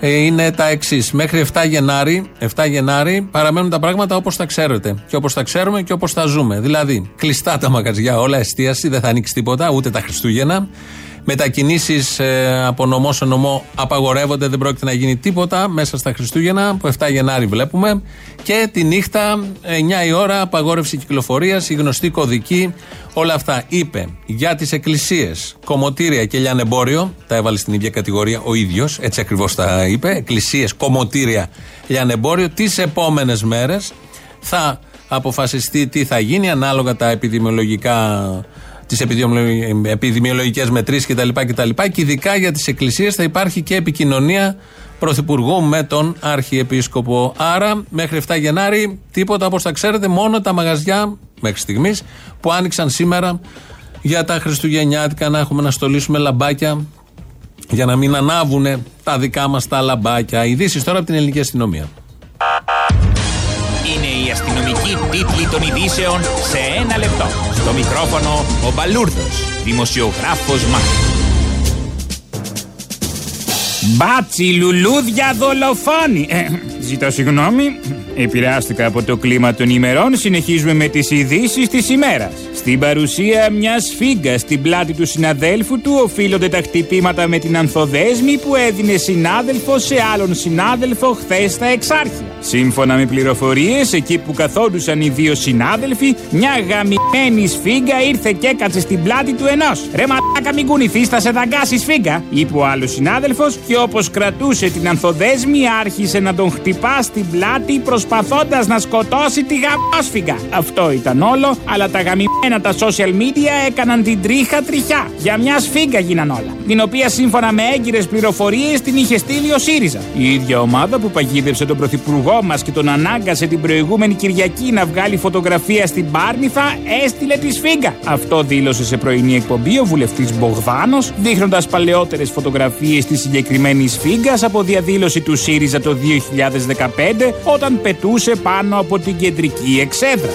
Ε, είναι τα εξής. Μέχρι 7 Γενάρη, 7 Γενάρη παραμένουν τα πράγματα όπως τα ξέρετε. Και όπως τα ξέρουμε και όπως τα ζούμε. Δηλαδή, κλειστά τα μαγαζιά, όλα εστίαση, δεν θα ανοίξει τίποτα, ούτε τα Χριστούγεννα. Μετακινήσεις ε, από νομό σε νομό απαγορεύονται, δεν πρόκειται να γίνει τίποτα μέσα στα Χριστούγεννα. Από 7 Γενάρη βλέπουμε. Και τη νύχτα, 9 η ώρα, απαγόρευση κυκλοφορίας, η γνωστή κωδική, όλα αυτά. Είπε για τις εκκλησίες, κομμωτήρια και λιανεμπόριο, τα έβαλε στην ίδια κατηγορία ο ίδιος, έτσι ακριβώς τα είπε. Εκκλησίες, κομμωτήρια, λιανεμπόριο, τις επόμενες μέρες θα αποφασιστεί τι θα γίνει ανάλογα τα επιδημιολογικά τις επιδημιολογικές μετρήσεις κτλ, κτλ. Και ειδικά για τις εκκλησίες θα υπάρχει και επικοινωνία Πρωθυπουργού με τον Αρχιεπίσκοπο. Άρα, μέχρι 7 Γενάρη, τίποτα όπως τα ξέρετε, μόνο τα μαγαζιά μέχρι στιγμής που άνοιξαν σήμερα για τα Χριστουγεννιάτικα να έχουμε να στολίσουμε λαμπάκια για να μην ανάβουν τα δικά μας τα λαμπάκια. Ειδήσεις τώρα από την ελληνική αστυνομία. Είναι η αστυνομική τίτλη των ειδήσεων σε ένα λεπτό. Στο μικρόφωνο ο Μπαλούρδος, δημοσιογράφος Μάρκος. Μπάτσι, λουλούδια, δολοφόνοι. Ε, ζητώ συγγνώμη. Επηρεάστηκα από το κλίμα των ημερών, συνεχίζουμε με τις ειδήσεις της ημέρας. Στην παρουσία μιας σφίγγα στην πλάτη του συναδέλφου του οφείλονται τα χτυπήματα με την ανθοδέσμη που έδινε συνάδελφο σε άλλον συνάδελφο χθες στα Εξάρχεια. Σύμφωνα με πληροφορίες, εκεί που καθόντουσαν οι δύο συνάδελφοι, μια γαμημένη σφίγγα ήρθε και έκατσε στην πλάτη του ενός. Ρε μαλάκα μην κουνηθείς, θα σε δαγκάσει η σφίγγα, είπε ο άλλος συνάδελφος και όπως κρατούσε την ανθοδέσμη άρχισε να τον χτυπά στην πλάτη προσπαθώντας να σκοτώσει τη γαμόσφυγγα. Αυτό ήταν όλο, αλλά τα γαμημένα τα social media έκαναν την τρίχα τριχιά. Για μια σφίγγα γίναν όλα. Την οποία σύμφωνα με έγκυρες πληροφορίες την είχε στείλει ο ΣΥΡΙΖΑ. Η ίδια ομάδα που παγίδευσε τον πρωθυπουργό μας και τον ανάγκασε την προηγούμενη Κυριακή να βγάλει φωτογραφία στην Πάρνηθα έστειλε τη σφίγγα. Αυτό δήλωσε σε πρωινή εκπομπή ο βουλευτής Μπογδάνος, δείχνοντας παλαιότερες φωτογραφίες της συγκεκριμένης σφίγγας από διαδήλωση του ΣΥΡΙΖΑ το 2015 όταν πετούσε πάνω από την κεντρική εξέδρα.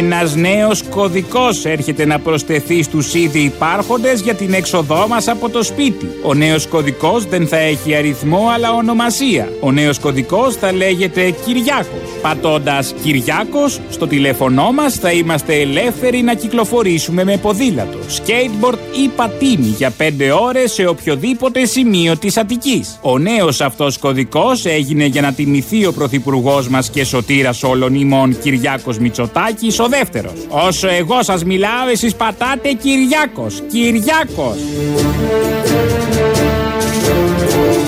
Ένας νέος κωδικός έρχεται να προσθεθεί στους ήδη υπάρχοντες για την έξοδό μας από το σπίτι. Ο νέος κωδικός δεν θα έχει αριθμό αλλά ονομασία. Ο νέος κωδικός θα λέγεται Κυριάκος. Πατώντας Κυριάκος στο τηλέφωνό μας θα είμαστε ελεύθεροι να κυκλοφορήσουμε με ποδήλατο, skateboard ή πατίνι για 5 ώρες σε οποιοδήποτε σημείο της Αττικής. Ο νέος αυτός κωδικός έγινε για να τιμηθεί ο πρωθυπουργός μας και σωτήρας όλων ημών Κυριάκος Μητσοτάκης ο δεύτερος. Όσο εγώ σας μιλάω εσείς πατάτε Κυριάκος. Κυριάκος.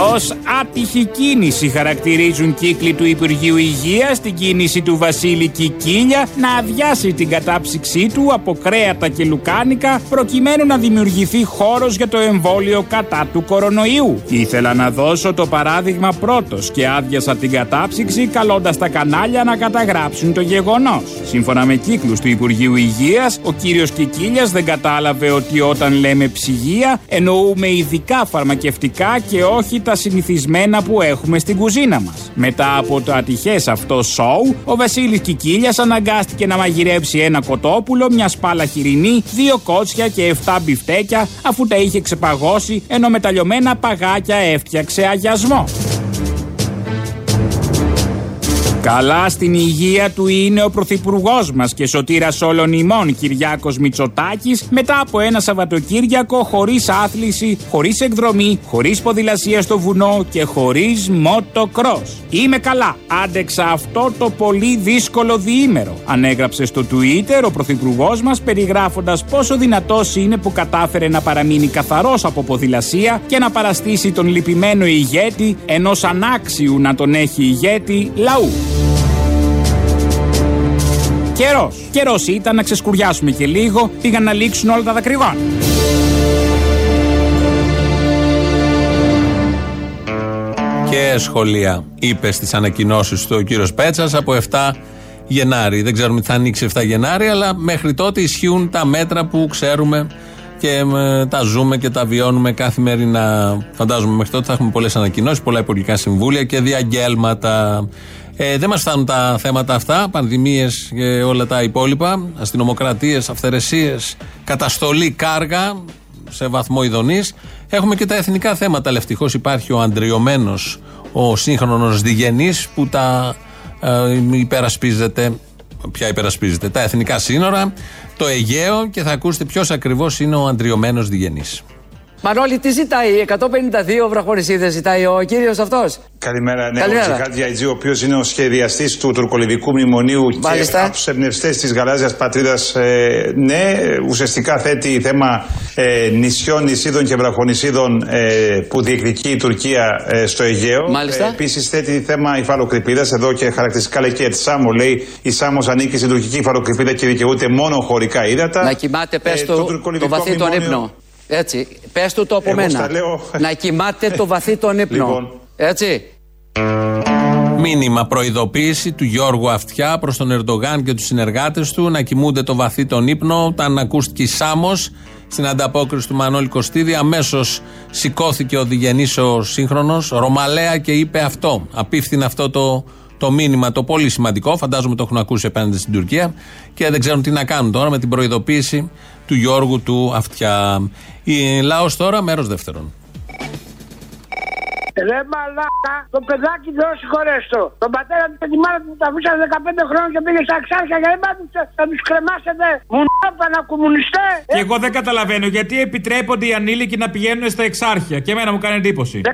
Ω άτυχη κίνηση χαρακτηρίζουν κύκλοι του Υπουργείου Υγείας την κίνηση του Βασίλη Κικίλια να αδειάσει την κατάψυξή του από κρέατα και λουκάνικα προκειμένου να δημιουργηθεί χώρος για το εμβόλιο κατά του κορονοϊού. Ήθελα να δώσω το παράδειγμα πρώτος και άδειασα την κατάψυξη καλώντας τα κανάλια να καταγράψουν το γεγονός. Σύμφωνα με κύκλους του Υπουργείου Υγείας, ο κύριος Κικίλιας δεν κατάλαβε ότι όταν λέμε ψυγεία εννοούμε ειδικά φαρμακευτικά και όχι τα συνηθισμένα που έχουμε στην κουζίνα μας. Μετά από το ατυχές αυτό σοου, ο Βασίλης Κικίλιας αναγκάστηκε να μαγειρέψει ένα κοτόπουλο, μια σπάλα χοιρινή, δύο κότσια και 7 μπιφτέκια, αφού τα είχε ξεπαγώσει, ενώ με τα λιωμένα παγάκια έφτιαξε αγιασμό. Καλά στην υγεία του είναι ο πρωθυπουργός μας και σωτήρας όλων ημών Κυριάκος Μητσοτάκης μετά από ένα Σαββατοκύριακο χωρίς άθληση, χωρίς εκδρομή, χωρίς ποδηλασία στο βουνό και χωρίς μοτοκρός. Είμαι καλά. Άντεξα αυτό το πολύ δύσκολο διήμερο. Ανέγραψε στο Twitter ο πρωθυπουργός μας περιγράφοντας πόσο δυνατός είναι που κατάφερε να παραμείνει καθαρός από ποδηλασία και να παραστήσει τον λυπημένο ηγέτη ενός ανάξιου να τον έχει ηγέτη λαού. Καιρός. Καιρός ήταν να ξεσκουριάσουμε και λίγο, πήγαν να λήξουν όλα τα δακρυγόνα. Και σχολεία είπες στι ανακοινώσεις του ο κύριος Πέτσας από 7 Γενάρη. Δεν ξέρουμε τι θα ανοίξει 7 Γενάρη, αλλά μέχρι τότε ισχύουν τα μέτρα που ξέρουμε και ε, τα ζούμε και τα βιώνουμε καθημερινά. Φαντάζομαι μέχρι τότε θα έχουμε πολλές ανακοινώσεις, πολλά υπουργικά συμβούλια και διαγγέλματα. Ε, δεν μας φτάνουν τα θέματα αυτά, πανδημίες και όλα τα υπόλοιπα, αστυνομοκρατίες, αυθαιρεσίες, καταστολή, κάργα σε βαθμό ειδονής. Έχουμε και τα εθνικά θέματα. Αλλά ευτυχώ υπάρχει ο αντριωμένο, ο σύγχρονος διγενής που τα ε, υπερασπίζεται. Ποια υπερασπίζεται, τα εθνικά σύνορα, το Αιγαίο και θα ακούσετε ποιος ακριβώς είναι ο αντριωμένο διγενής. Μανώλη, τι ζητάει, 152 βραχονισίδες ζητάει ο κύριος αυτός; Καλημέρα, ναι, Καλημέρα. ο Τζιχάτ Γιαϊτζή, ο οποίος είναι ο σχεδιαστής του τουρκολιβικού μνημονίου Μάλιστα. και από τους εμπνευστές της γαλάζιας πατρίδας. Ε, ναι, ουσιαστικά θέτει θέμα ε, νησιών, νησίδων και βραχονισίδων ε, που διεκδικεί η Τουρκία ε, στο Αιγαίο. Μάλιστα. Επίσης θέτει θέμα υφαλοκρηπίδας. Εδώ και χαρακτηριστικά λέει και τη Σάμο. Λέει η Σάμος ανήκει στην τουρκική υφαλοκρηπίδα και δικαιούται μόνο χωρικά ύδατα. Να κοιμάται, πες Ε, του, το, τουρκολιβικό βαθύ τον μνημόνιο- ύπνο. Έτσι. Πες του το από Εγώ μένα. στα λέω. Να κοιμάται το βαθύ τον ύπνο. Λοιπόν. Έτσι. Μήνυμα προειδοποίηση του Γιώργου Αυτιά προς τον Ερντογάν και τους συνεργάτες του να κοιμούνται το βαθύ τον ύπνο. Όταν ακούστηκε η Σάμος στην ανταπόκριση του Μανώλη Κωστίδη, αμέσως σηκώθηκε ο διγενής ο σύγχρονος, Ρωμαλαία και είπε αυτό. Απίφθηνε αυτό το, το μήνυμα, το πολύ σημαντικό. Φαντάζομαι το έχουν ακούσει απέναντι στην Τουρκία και δεν ξέρουν τι να κάνουν τώρα με την προειδοποίηση του Γιώργου του Αυτιά. Η Λάος τώρα, μέρος δεύτερον. Ρε μαλάκα, το παιδάκι δεν συγχωρέσει το. Τον πατέρα του και τη μάνα του που τα αφήσανε 15 χρόνια και πήγε στα εξάρχεια και δεν πάτε θα τους κρεμάσετε. Μου να κομμουνιστέ. Και εγώ δεν καταλαβαίνω γιατί επιτρέπονται οι ανήλικοι να πηγαίνουν στα εξάρχεια. Και εμένα μου κάνει εντύπωση. 15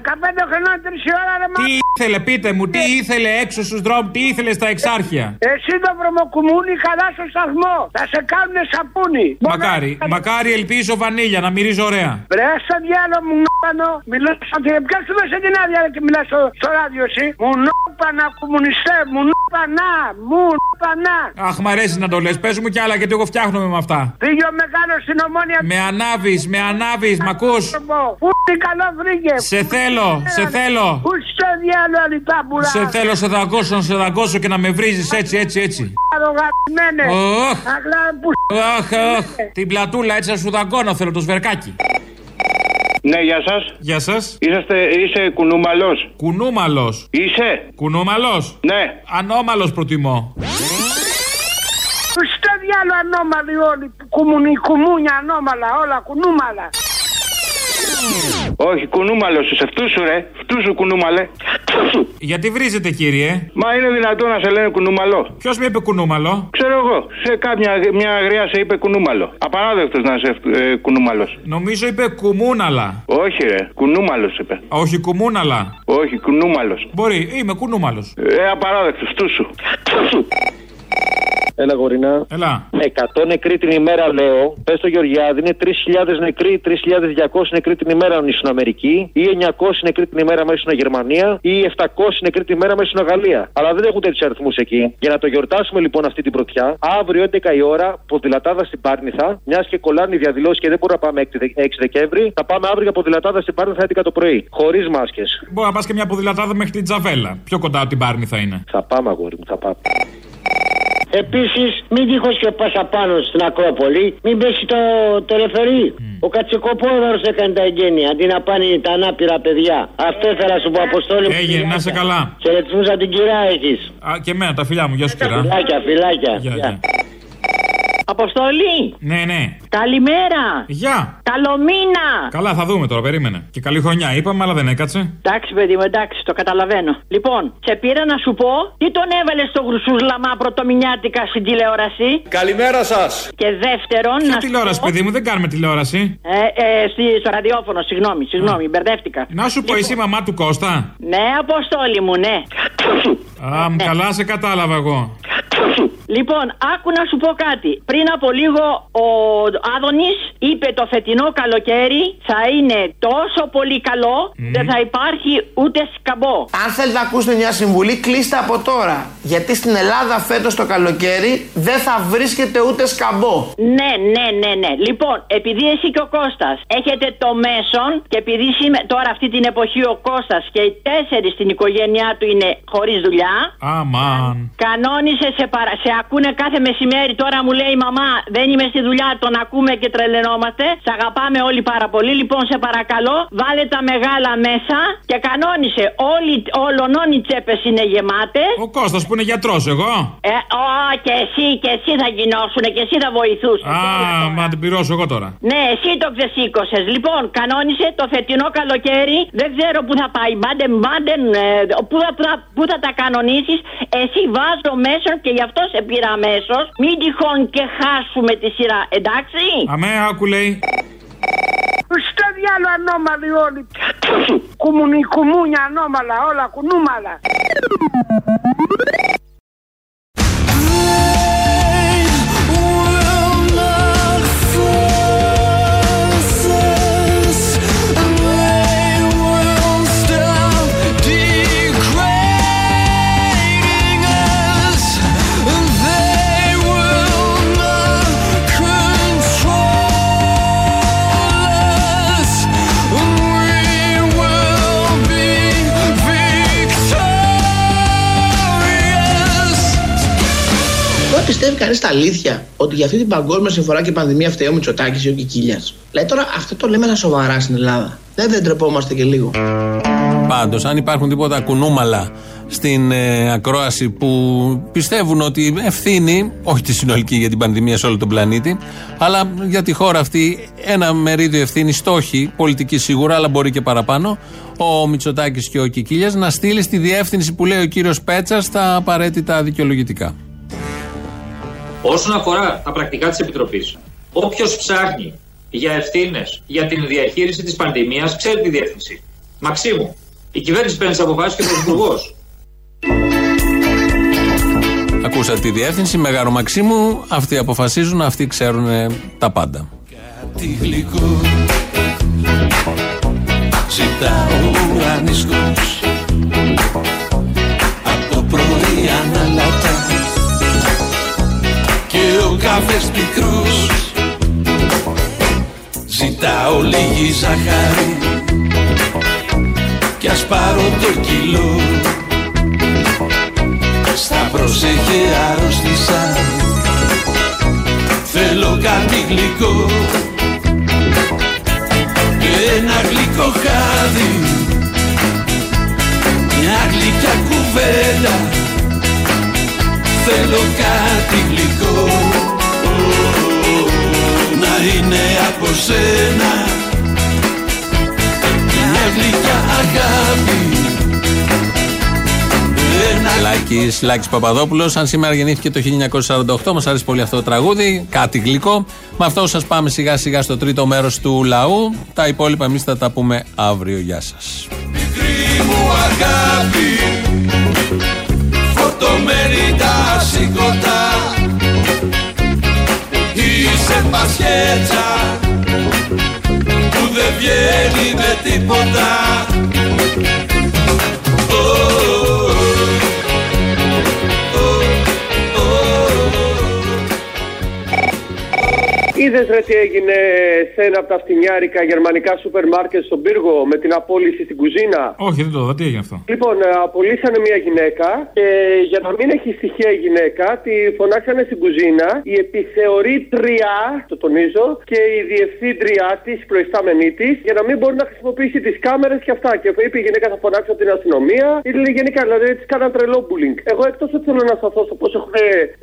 χρονών, 3 ώρα ρε Τι ήθελε, πείτε μου, τι ήθελε έξω στους δρόμους, τι ήθελε στα εξάρχεια; Εσύ το βρωμοκουμούνι καλά στο σταθμό. Θα σε κάνουνε σαπούνι. Μακάρι, μακάρι ελπίζω βανίλια να μυρίζει ωραία. Βρε στο διάλογο μου νόπανο. Μιλά σαν την ποια σου δώσε την άδεια ρε, και μιλάς στο, στο ράδιο εσύ. Μου νόπανα κομμουνιστέ, μου νόπανα, μου νόπανα. Αχ, μ' αρέσει να το λες. Πες μου κι άλλα γιατί εγώ φτιάχνομαι με αυτά. Πήγε ο μεγάλος στην ομόνια. Με ανάβεις, με ανάβεις, μ' ακούς; Πού τι καλό βρήκε. Σε θέλω, σε θέλω. Πού στο διάλογο λιτάμπουρα. Σε θέλω, σε δαγκώσω, να σε δαγκώσω και να με βρίζεις έτσι, έτσι, έτσι. Αρογαμμένε. Οχ. Αγλά που Αχ, αχ. Την πλατούλα έτσι να σου δαγκώνω θέλω το σβερκάκι. Ναι, γεια σας. Γεια σας. Είσαστε, είσαι κουνούμαλος. Κουνούμαλος. Είσαι. Κουνούμαλος; Ναι. Ανώμαλος προτιμώ. Στο διάλογο ανώμαλοι όλοι. Κουμουνι, κουμούνια ανώμαλα, όλα κουνούμαλα. Όχι, κουνούμαλο είσαι. Φτού σου, ρε. Φτού σου, κουνούμαλε. Γιατί βρίζετε, κύριε; Μα είναι δυνατόν να σε λένε κουνούμαλο. Ποιος με είπε κουνούμαλο; Ξέρω εγώ. Σε κάποια μια γριά σε είπε κουνούμαλο. Απαράδεκτος να είσαι ε, κουνούμαλος. Νομίζω είπε κουμούναλα. Όχι, ρε. Κουνούμαλος είπε. Όχι κουμούναλα. Όχι, κουνούμαλος. Μπορεί, είμαι κουνούμαλος. Ε, απαράδεκτος. Φτού σου. Έλα, γορινά. Έλα. 100 νεκροί την ημέρα, λέω. Πες στο Γεωργιάδη, είναι 3.000 νεκροί, 3.200 νεκροί την ημέρα μέσα στην Αμερική, ή 900 νεκροί την ημέρα μέσα στην Γερμανία, ή 700 νεκροί την ημέρα μέσα στην Γαλλία. Αλλά δεν έχουν τέτοιους αριθμούς εκεί. Για να το γιορτάσουμε λοιπόν αυτή την πρωτιά, αύριο 11 η ώρα, ποδηλατάδα στην Πάρνηθα, μιας και κολλάνε οι διαδηλώσεις και δεν μπορούμε να πάμε 6 Δεκέμβρη, θα πάμε αύριο για ποδηλατάδα στην Πάρνηθα 11 το πρωί. Χωρίς μάσκες. Μπορεί να πας και μια ποδηλατάδα μέχρι την Τζαβέλα. Πιο κοντά από την Πάρνη θα είναι. Θα πάμε, αγόρι μου, θα πάμε. Επίσης, μην τυχώς και πας απάνω στην Ακρόπολη, μην πέσει το, το ρεφερί. Ο Κατσικοπόδωρος έκανε τα εγγένεια αντί να πάνε τα ανάπηρα παιδιά. Αυτό ήθελα να σου πω, Αποστόλη. μου. Έγινε, να σε καλά. Χαιρετισμού από την κυρά έχεις. Α, και εμένα τα φιλιά μου, γεια σου κυρά. Φυλάκια, φυλάκια. Γεια, Γεια. Γεια. Αποστολή! Ναι, ναι. Καλημέρα! Γεια! Καλό μήνα! Καλά, θα δούμε τώρα, περίμενε. Και καλή χρονιά είπαμε, αλλά δεν έκατσε. Εντάξει, παιδί μου, εντάξει, το καταλαβαίνω. Λοιπόν, σε πήρα να σου πω τι τον έβαλε στο γρουσούσλαμα πρωτομηνιάτικα στην τηλεόραση; Καλημέρα σας. Και δεύτερον. Ποια να σου τηλεόραση, πω- παιδί μου, δεν κάνουμε τηλεόραση. Ε, ε, στη- στο ραδιόφωνο, συγγνώμη, συγγνώμη, μπερδεύτηκα. Να σου πω, εσύ η μαμά του Κώστα. Ναι, Αποστόλη μου, ναι. Α, μ, καλά σε κατάλαβα εγώ. Λοιπόν, άκου να σου πω κάτι. Πριν από λίγο ο Άδωνης είπε το φετινό καλοκαίρι θα είναι τόσο πολύ καλό, δεν θα υπάρχει ούτε σκαμπό. Αν θέλετε να ακούσετε μια συμβουλή, κλείστε από τώρα. Γιατί στην Ελλάδα φέτος το καλοκαίρι δεν θα βρίσκεται ούτε σκαμπό. Ναι, ναι, ναι, ναι. Λοιπόν, επειδή εσύ και ο Κώστας έχετε το μέσον και επειδή σήμε- τώρα αυτή την εποχή ο Κώστας και οι τέσσερις στην οικογένειά του είναι χωρίς δουλειά, Αμάν. Κανόνισε, σε, παρα... σε ακούνε κάθε μεσημέρι. Τώρα μου λέει η μαμά, δεν είμαι στη δουλειά, τον ακούμε και τρελαινόμαστε. Σε αγαπάμε όλοι πάρα πολύ. Λοιπόν, σε παρακαλώ, βάλε τα μεγάλα μέσα και κανόνισε. Όλοι, όλων οι τσέπες είναι γεμάτες. Ο Κώστας που είναι γιατρός, εγώ. Ε, ω, και εσύ, και εσύ θα γινώσουν και εσύ θα βοηθούσε. Α, μα την πληρώσω εγώ τώρα. Ναι, εσύ το ξεσήκωσες. Λοιπόν, κανόνισε το φετινό καλοκαίρι. Δεν ξέρω πού θα πάει. Μπάντεν, μπάντεν. ε, πού, θα, πού θα- πού θα τα κανονίσεις. Εσύ βάζω μέσον και γι' αυτό σε πήρα αμέσως. Μην τυχόν και χάσουμε τη σειρά. Εντάξει; Αμέ, άκου λέει. Στο διάλογο ανώμαλοι όλοι. Κουμουνι, κουμούνια ανώμαλα, όλα κουνούμαλα. Πιστεύει κανείς τα αλήθεια ότι για αυτή την παγκόσμια συμφορά και πανδημία φταίει ο Μητσοτάκης ή ο Κικίλιας; Δηλαδή τώρα αυτό το λέμε να σοβαρά στην Ελλάδα. Δεν, δεν τρεπόμαστε και λίγο. Πάντως, αν υπάρχουν τίποτα κουνούμαλα στην ε, ακρόαση που πιστεύουν ότι ευθύνη, όχι τη συνολική για την πανδημία σε όλο τον πλανήτη, αλλά για τη χώρα αυτή ένα μερίδιο ευθύνη, στόχοι, πολιτική σίγουρα, αλλά μπορεί και παραπάνω, ο Μητσοτάκης και ο Κικίλιας να στείλει στη διεύθυνση που λέει ο κύριος Πέτσας τα απαραίτητα δικαιολογητικά. Όσον αφορά τα πρακτικά της Επιτροπής, όποιος ψάχνει για ευθύνες για την διαχείριση της πανδημίας, ξέρει τη διεύθυνση. Μαξίμου. Η κυβέρνηση παίρνει τις αποφάσεις και ο Πρωθυπουργός. Ακούσατε τη διεύθυνση, Μεγάρο Μαξίμου. Αυτοί αποφασίζουν, αυτοί ξέρουν ε, τα πάντα. Τι γλυκό Ζητάω ουρανίσκος Απ' το πρωί αναλατά Και ο καφές πικρός Ζητάω λίγη ζαχαρή Κι ας πάρω το κιλό. Στα πρόσεχε αρρώστησα. Θέλω κάτι γλυκό ένα γλυκό χάδι. Μια γλυκιά κουβέντα. Θέλω κάτι γλυκό. Να είναι από σένα Μια γλυκιά αγάπη Λάκης Λάκης Παπαδόπουλος Αν σήμερα γεννήθηκε το 1948, μας αρέσει πολύ αυτό το τραγούδι. Κάτι γλυκό. Με αυτό σας πάμε σιγά σιγά στο τρίτο μέρος του λαού. Τα υπόλοιπα εμείς θα τα πούμε αύριο. Γεια σας. Μικρή μου αγάπη Φορτωμένη τα σηκωτά Είσαι πασχέτσα Που δεν βγαίνει με τίποτα Είδες ρε τι έγινε σε ένα από τα φτηνιάρικα γερμανικά σούπερ μάρκετ στον πύργο με την απόλυση στην κουζίνα; Όχι, δεν το είδα. Τι έγινε αυτό; Λοιπόν, ε, απολύσανε μια γυναίκα και για να μην έχει στοιχεία η γυναίκα, τη φωνάξανε στην κουζίνα η επιθεωρήτρια, το τονίζω, και η διευθύντριά της, προϊστάμενή της, για να μην μπορεί να χρησιμοποιήσει τις κάμερες και αυτά. Και είπε η γυναίκα θα φωνάξω την αστυνομία, ή γενικά, δηλαδή τη κάναν τρελό bullying. Εγώ εκτός ότι θέλω να σταθώ στο πώς έχουν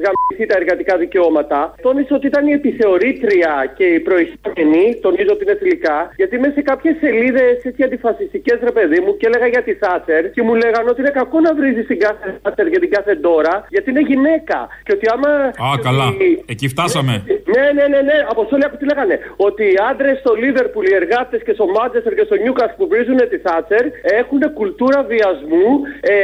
γαμηθεί τα εργατικά δικαιώματα, τόνισε ότι ήταν η επιθεωρήτρια και η προϊστάμενη, τονίζω ότι είναι θηλυκά, γιατί μέσα σε κάποιες σελίδες έτσι αντιφασιστικές ρε παιδί μου και έλεγα για τη Θάτσερ και μου λέγανε ότι είναι κακό να βρίζεις την κάθε Θάτσερ για την κάθε Ντόρα, γιατί είναι γυναίκα. Και ότι άμα. Α, καλά. Εκεί φτάσαμε. Ναι, ναι, ναι, ναι. Από όλοι τι λέγανε. Ότι οι άντρες στο Λίβερπουλ, οι εργάτες και στο Μάντσεστερ και στο Νιούκα που βρίζουν τη Θάτσερ έχουν κουλτούρα βιασμού. Ε,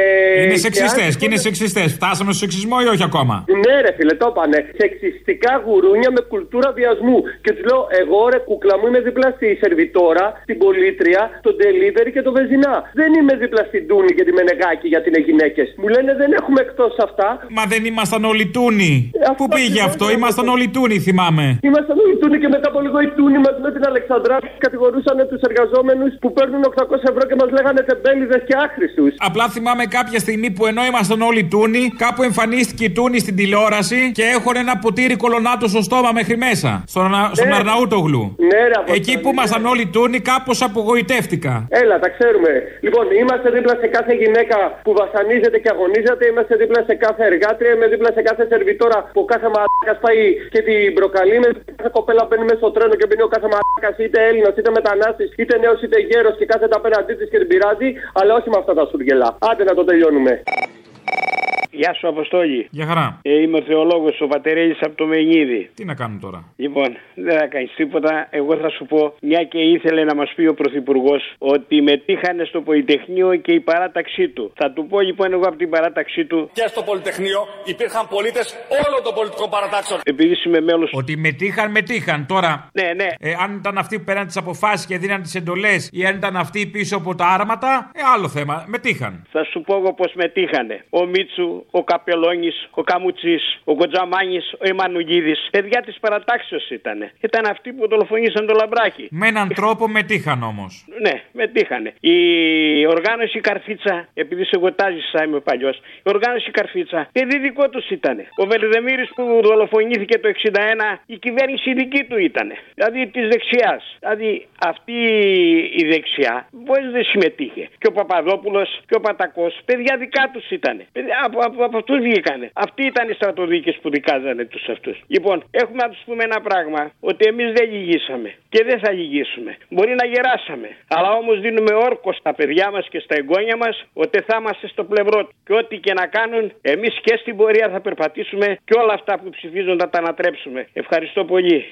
Είναι και σεξιστές αν- και είναι σεξιστές. Φτάσαμε στο σεξισμό ή όχι ακόμα; ναι, ρε φίλε, το είπανε. Σεξιστικά γουρούνια με κουλτούρα βιασμού. Και τους λέω, εγώ ρε κούκλα μου είμαι δίπλα στη σερβιτόρα, την πολίτρια, τον delivery και τον βεζινά. Δεν είμαι δίπλα στην Τούνη και τη Μενεγάκη γιατί είναι γυναίκες. Μου λένε δεν έχουμε εκτός αυτά. Μα δεν ήμασταν όλοι τούνοι. Πού πήγε αυτό, ήμασταν όλοι τούνοι, θυμάμαι. Ήμασταν όλοι Τούνη και μετά από λίγο οι Τούνη μαζί με την Αλεξανδρά κατηγορούσαν τους εργαζόμενους που παίρνουν 800 ευρώ και μας λέγανε τεμπέληδες και άχρηστους. Απλά θυμάμαι κάποια στιγμή που ενώ ήμασταν όλοι τούνοι, κάπου εμφανίστηκε η τούνη στην τηλεόραση και έχουν ένα ποτήρι κολονάτο στο στόμα μέχρι μέσα. Στον, Ανα- στον Αρναούτογλου. Ναι, ρε, από Εκεί που ήμασταν όλοι τούνοι, κάπως απογοητεύτηκα. Έλα, τα ξέρουμε. Λοιπόν, είμαστε δίπλα σε κάθε γυναίκα που βασανίζεται και αγωνίζεται. Είμαστε δίπλα σε κάθε εργάτρια. Είμαι δίπλα σε κάθε σερβιτόρα που ο κάθε μαλάκας πάει και την προκαλεί. Με κάθε κοπέλα μπαίνει μέσα στο τρένο και μπαίνει ο κάθε μαλάκας είτε Έλληνας είτε μετανάστης είτε νέος είτε γέρος και κάθεται απέναντί της και την πειράζει. Αλλά όχι με αυτά τα σουργελά. Άντε να το τελειώνουμε. Γεια σου, Αποστόλη. Για χαρά. Ε, είμαι ο θεολόγος, ο Πατερέλη από το Μενίδη. Τι να κάνουμε τώρα; Λοιπόν, δεν θα κάνεις τίποτα. Εγώ θα σου πω, μια και ήθελε να μας πει ο Πρωθυπουργός ότι μετήχανε στο Πολυτεχνείο και η παράταξή του. Θα του πω λοιπόν εγώ από την παράταξή του. Και στο Πολυτεχνείο υπήρχαν πολίτες όλων των πολιτικών παρατάξεων. Επειδή είμαι μέλο. Ότι μετήχαν, μετήχαν. Τώρα, Ναι, ναι. ε, αν ήταν αυτοί που πέραν τις αποφάσεις και δίναν τις εντολές ή αν ήταν αυτοί πίσω από τα άρματα, ε, άλλο θέμα. Μετήχαν. Θα σου πω εγώ πώς μετήχανε. Ο Μίτσου, ο Καπελώνης, ο Καμουτσής, ο Κοτζαμάνης, ο Εμμανουγίδης. Παιδιά της παρατάξεως ήταν. Ήταν αυτοί που δολοφονήσαν το λαμπράκι. Με έναν τρόπο μετήχαν όμως. Ναι, μετήχανε. Η οργάνωση Καρφίτσα, επειδή σε γοτάζησα, είμαι παλιός, η οργάνωση Καρφίτσα, παιδί δικό τους ήταν. Ο Βελδεμήρη που δολοφονήθηκε το 61, η κυβέρνηση δική του ήταν. Δηλαδή της δεξιάς. Δηλαδή αυτή η δεξιά, πώ δεν συμμετείχε. Και ο Παπαδόπουλος και ο Πατακός, παιδιά δικά τους ήταν. Από, από, από αυτούς βγήκανε. Αυτοί ήταν οι στρατοδίκες που δικάζανε τους αυτούς. Λοιπόν, έχουμε να τους πούμε ένα πράγμα, ότι εμείς δεν λυγίσαμε και δεν θα λυγίσουμε. Μπορεί να γεράσαμε, αλλά όμως δίνουμε όρκο στα παιδιά μας και στα εγγόνια μας ότι θα είμαστε στο πλευρό του. Και ό,τι και να κάνουν, εμείς και στην πορεία θα περπατήσουμε και όλα αυτά που ψηφίζουν θα τα ανατρέψουμε. Ευχαριστώ πολύ.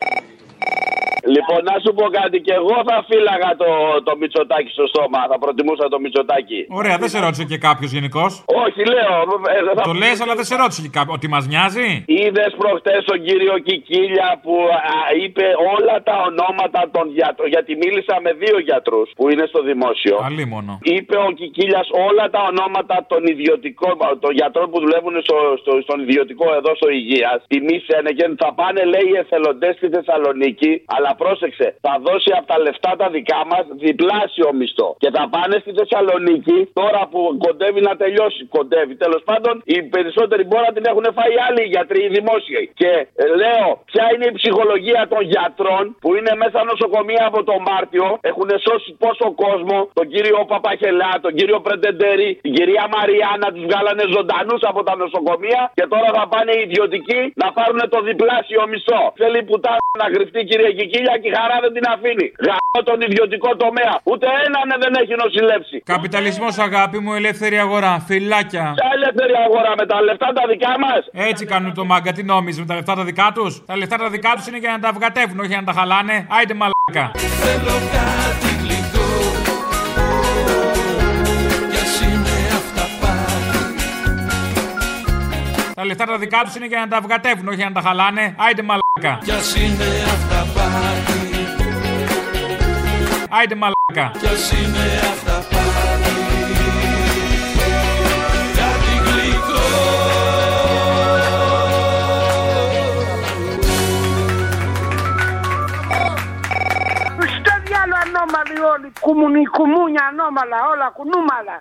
Λοιπόν, να σου πω κάτι, και εγώ θα φύλαγα το, το Μητσοτάκι στο στόμα. Θα προτιμούσα το Μητσοτάκι. Ωραία, δεν σε ρώτησε και κάποιος γενικώ. Όχι, λέω. ε, θα- Το λες, αλλά δεν σε ρώτησε και κάποιος. Ότι μας νοιάζει; Είδες προχτές τον κύριο Κικίλια που α, είπε όλα τα ονόματα των γιατρών. Γιατί μίλησα με δύο γιατρούς που είναι στο δημόσιο. Αλίμονο. Είπε ο Κικίλιας όλα τα ονόματα των ιδιωτικών, των γιατρών που δουλεύουν στο, στο, στον ιδιωτικό εδώ στο Υγείας. Τιμή Σένεγεν θα πάνε, λέει, οι εθελοντές στη Θεσσαλονίκη. Αλλά πρόσεξε, θα δώσει από τα λεφτά τα δικά μας διπλάσιο μισθό. Και θα πάνε στη Θεσσαλονίκη τώρα που κοντεύει να τελειώσει. Κοντεύει. Τέλος πάντων, οι περισσότεροι μπορεί να την έχουν φάει άλλοι γιατροί, οι δημόσιοι. Και ε, λέω, ποια είναι η ψυχολογία των γιατρών που είναι μέσα νοσοκομεία από τον Μάρτιο. Έχουν σώσει πόσο κόσμο, τον κύριο Παπαχελά, τον κύριο Πρεντεντέρη, την κυρία Μαριάννα, τους βγάλανε ζωντανούς από τα νοσοκομεία και τώρα θα πάνε οι ιδιωτικοί να πάρουν το διπλάσιο μισθό. Θέλει πουτά να γρυφτεί κύριε Κικίλια και η χαρά δεν την αφήνει. Γαμώ τον ιδιωτικό τομέα. Ούτε έναν δεν έχει νοσηλεύσει. Καπιταλισμός, αγάπη μου, ελεύθερη αγορά. Φιλάκια. Ποια ελεύθερη αγορά με τα λεφτά τα δικά μας. Έτσι κάνουν το μάγκα, τι νόμιζε με τα λεφτά τα δικά τους; Τα λεφτά τα δικά τους είναι για να τα βγατεύουν, όχι για να τα χαλάνε. Άιντε μαλάκα. Θέλω κάτι Τα λεφτά τα δικά τους είναι για να τα βγατεύουν, όχι για να τα χαλάνε. Άιντε μαλάκα. Κι ας είναι αυταπάτη Άιντε μαλάκα. Κι ας είναι αυταπάτη Κάτι γλυκό Στο διάλο ανώμαλοι όλοι. Κουμουνι, κουμούνια ανώμαλα, όλα κουνούμαλα.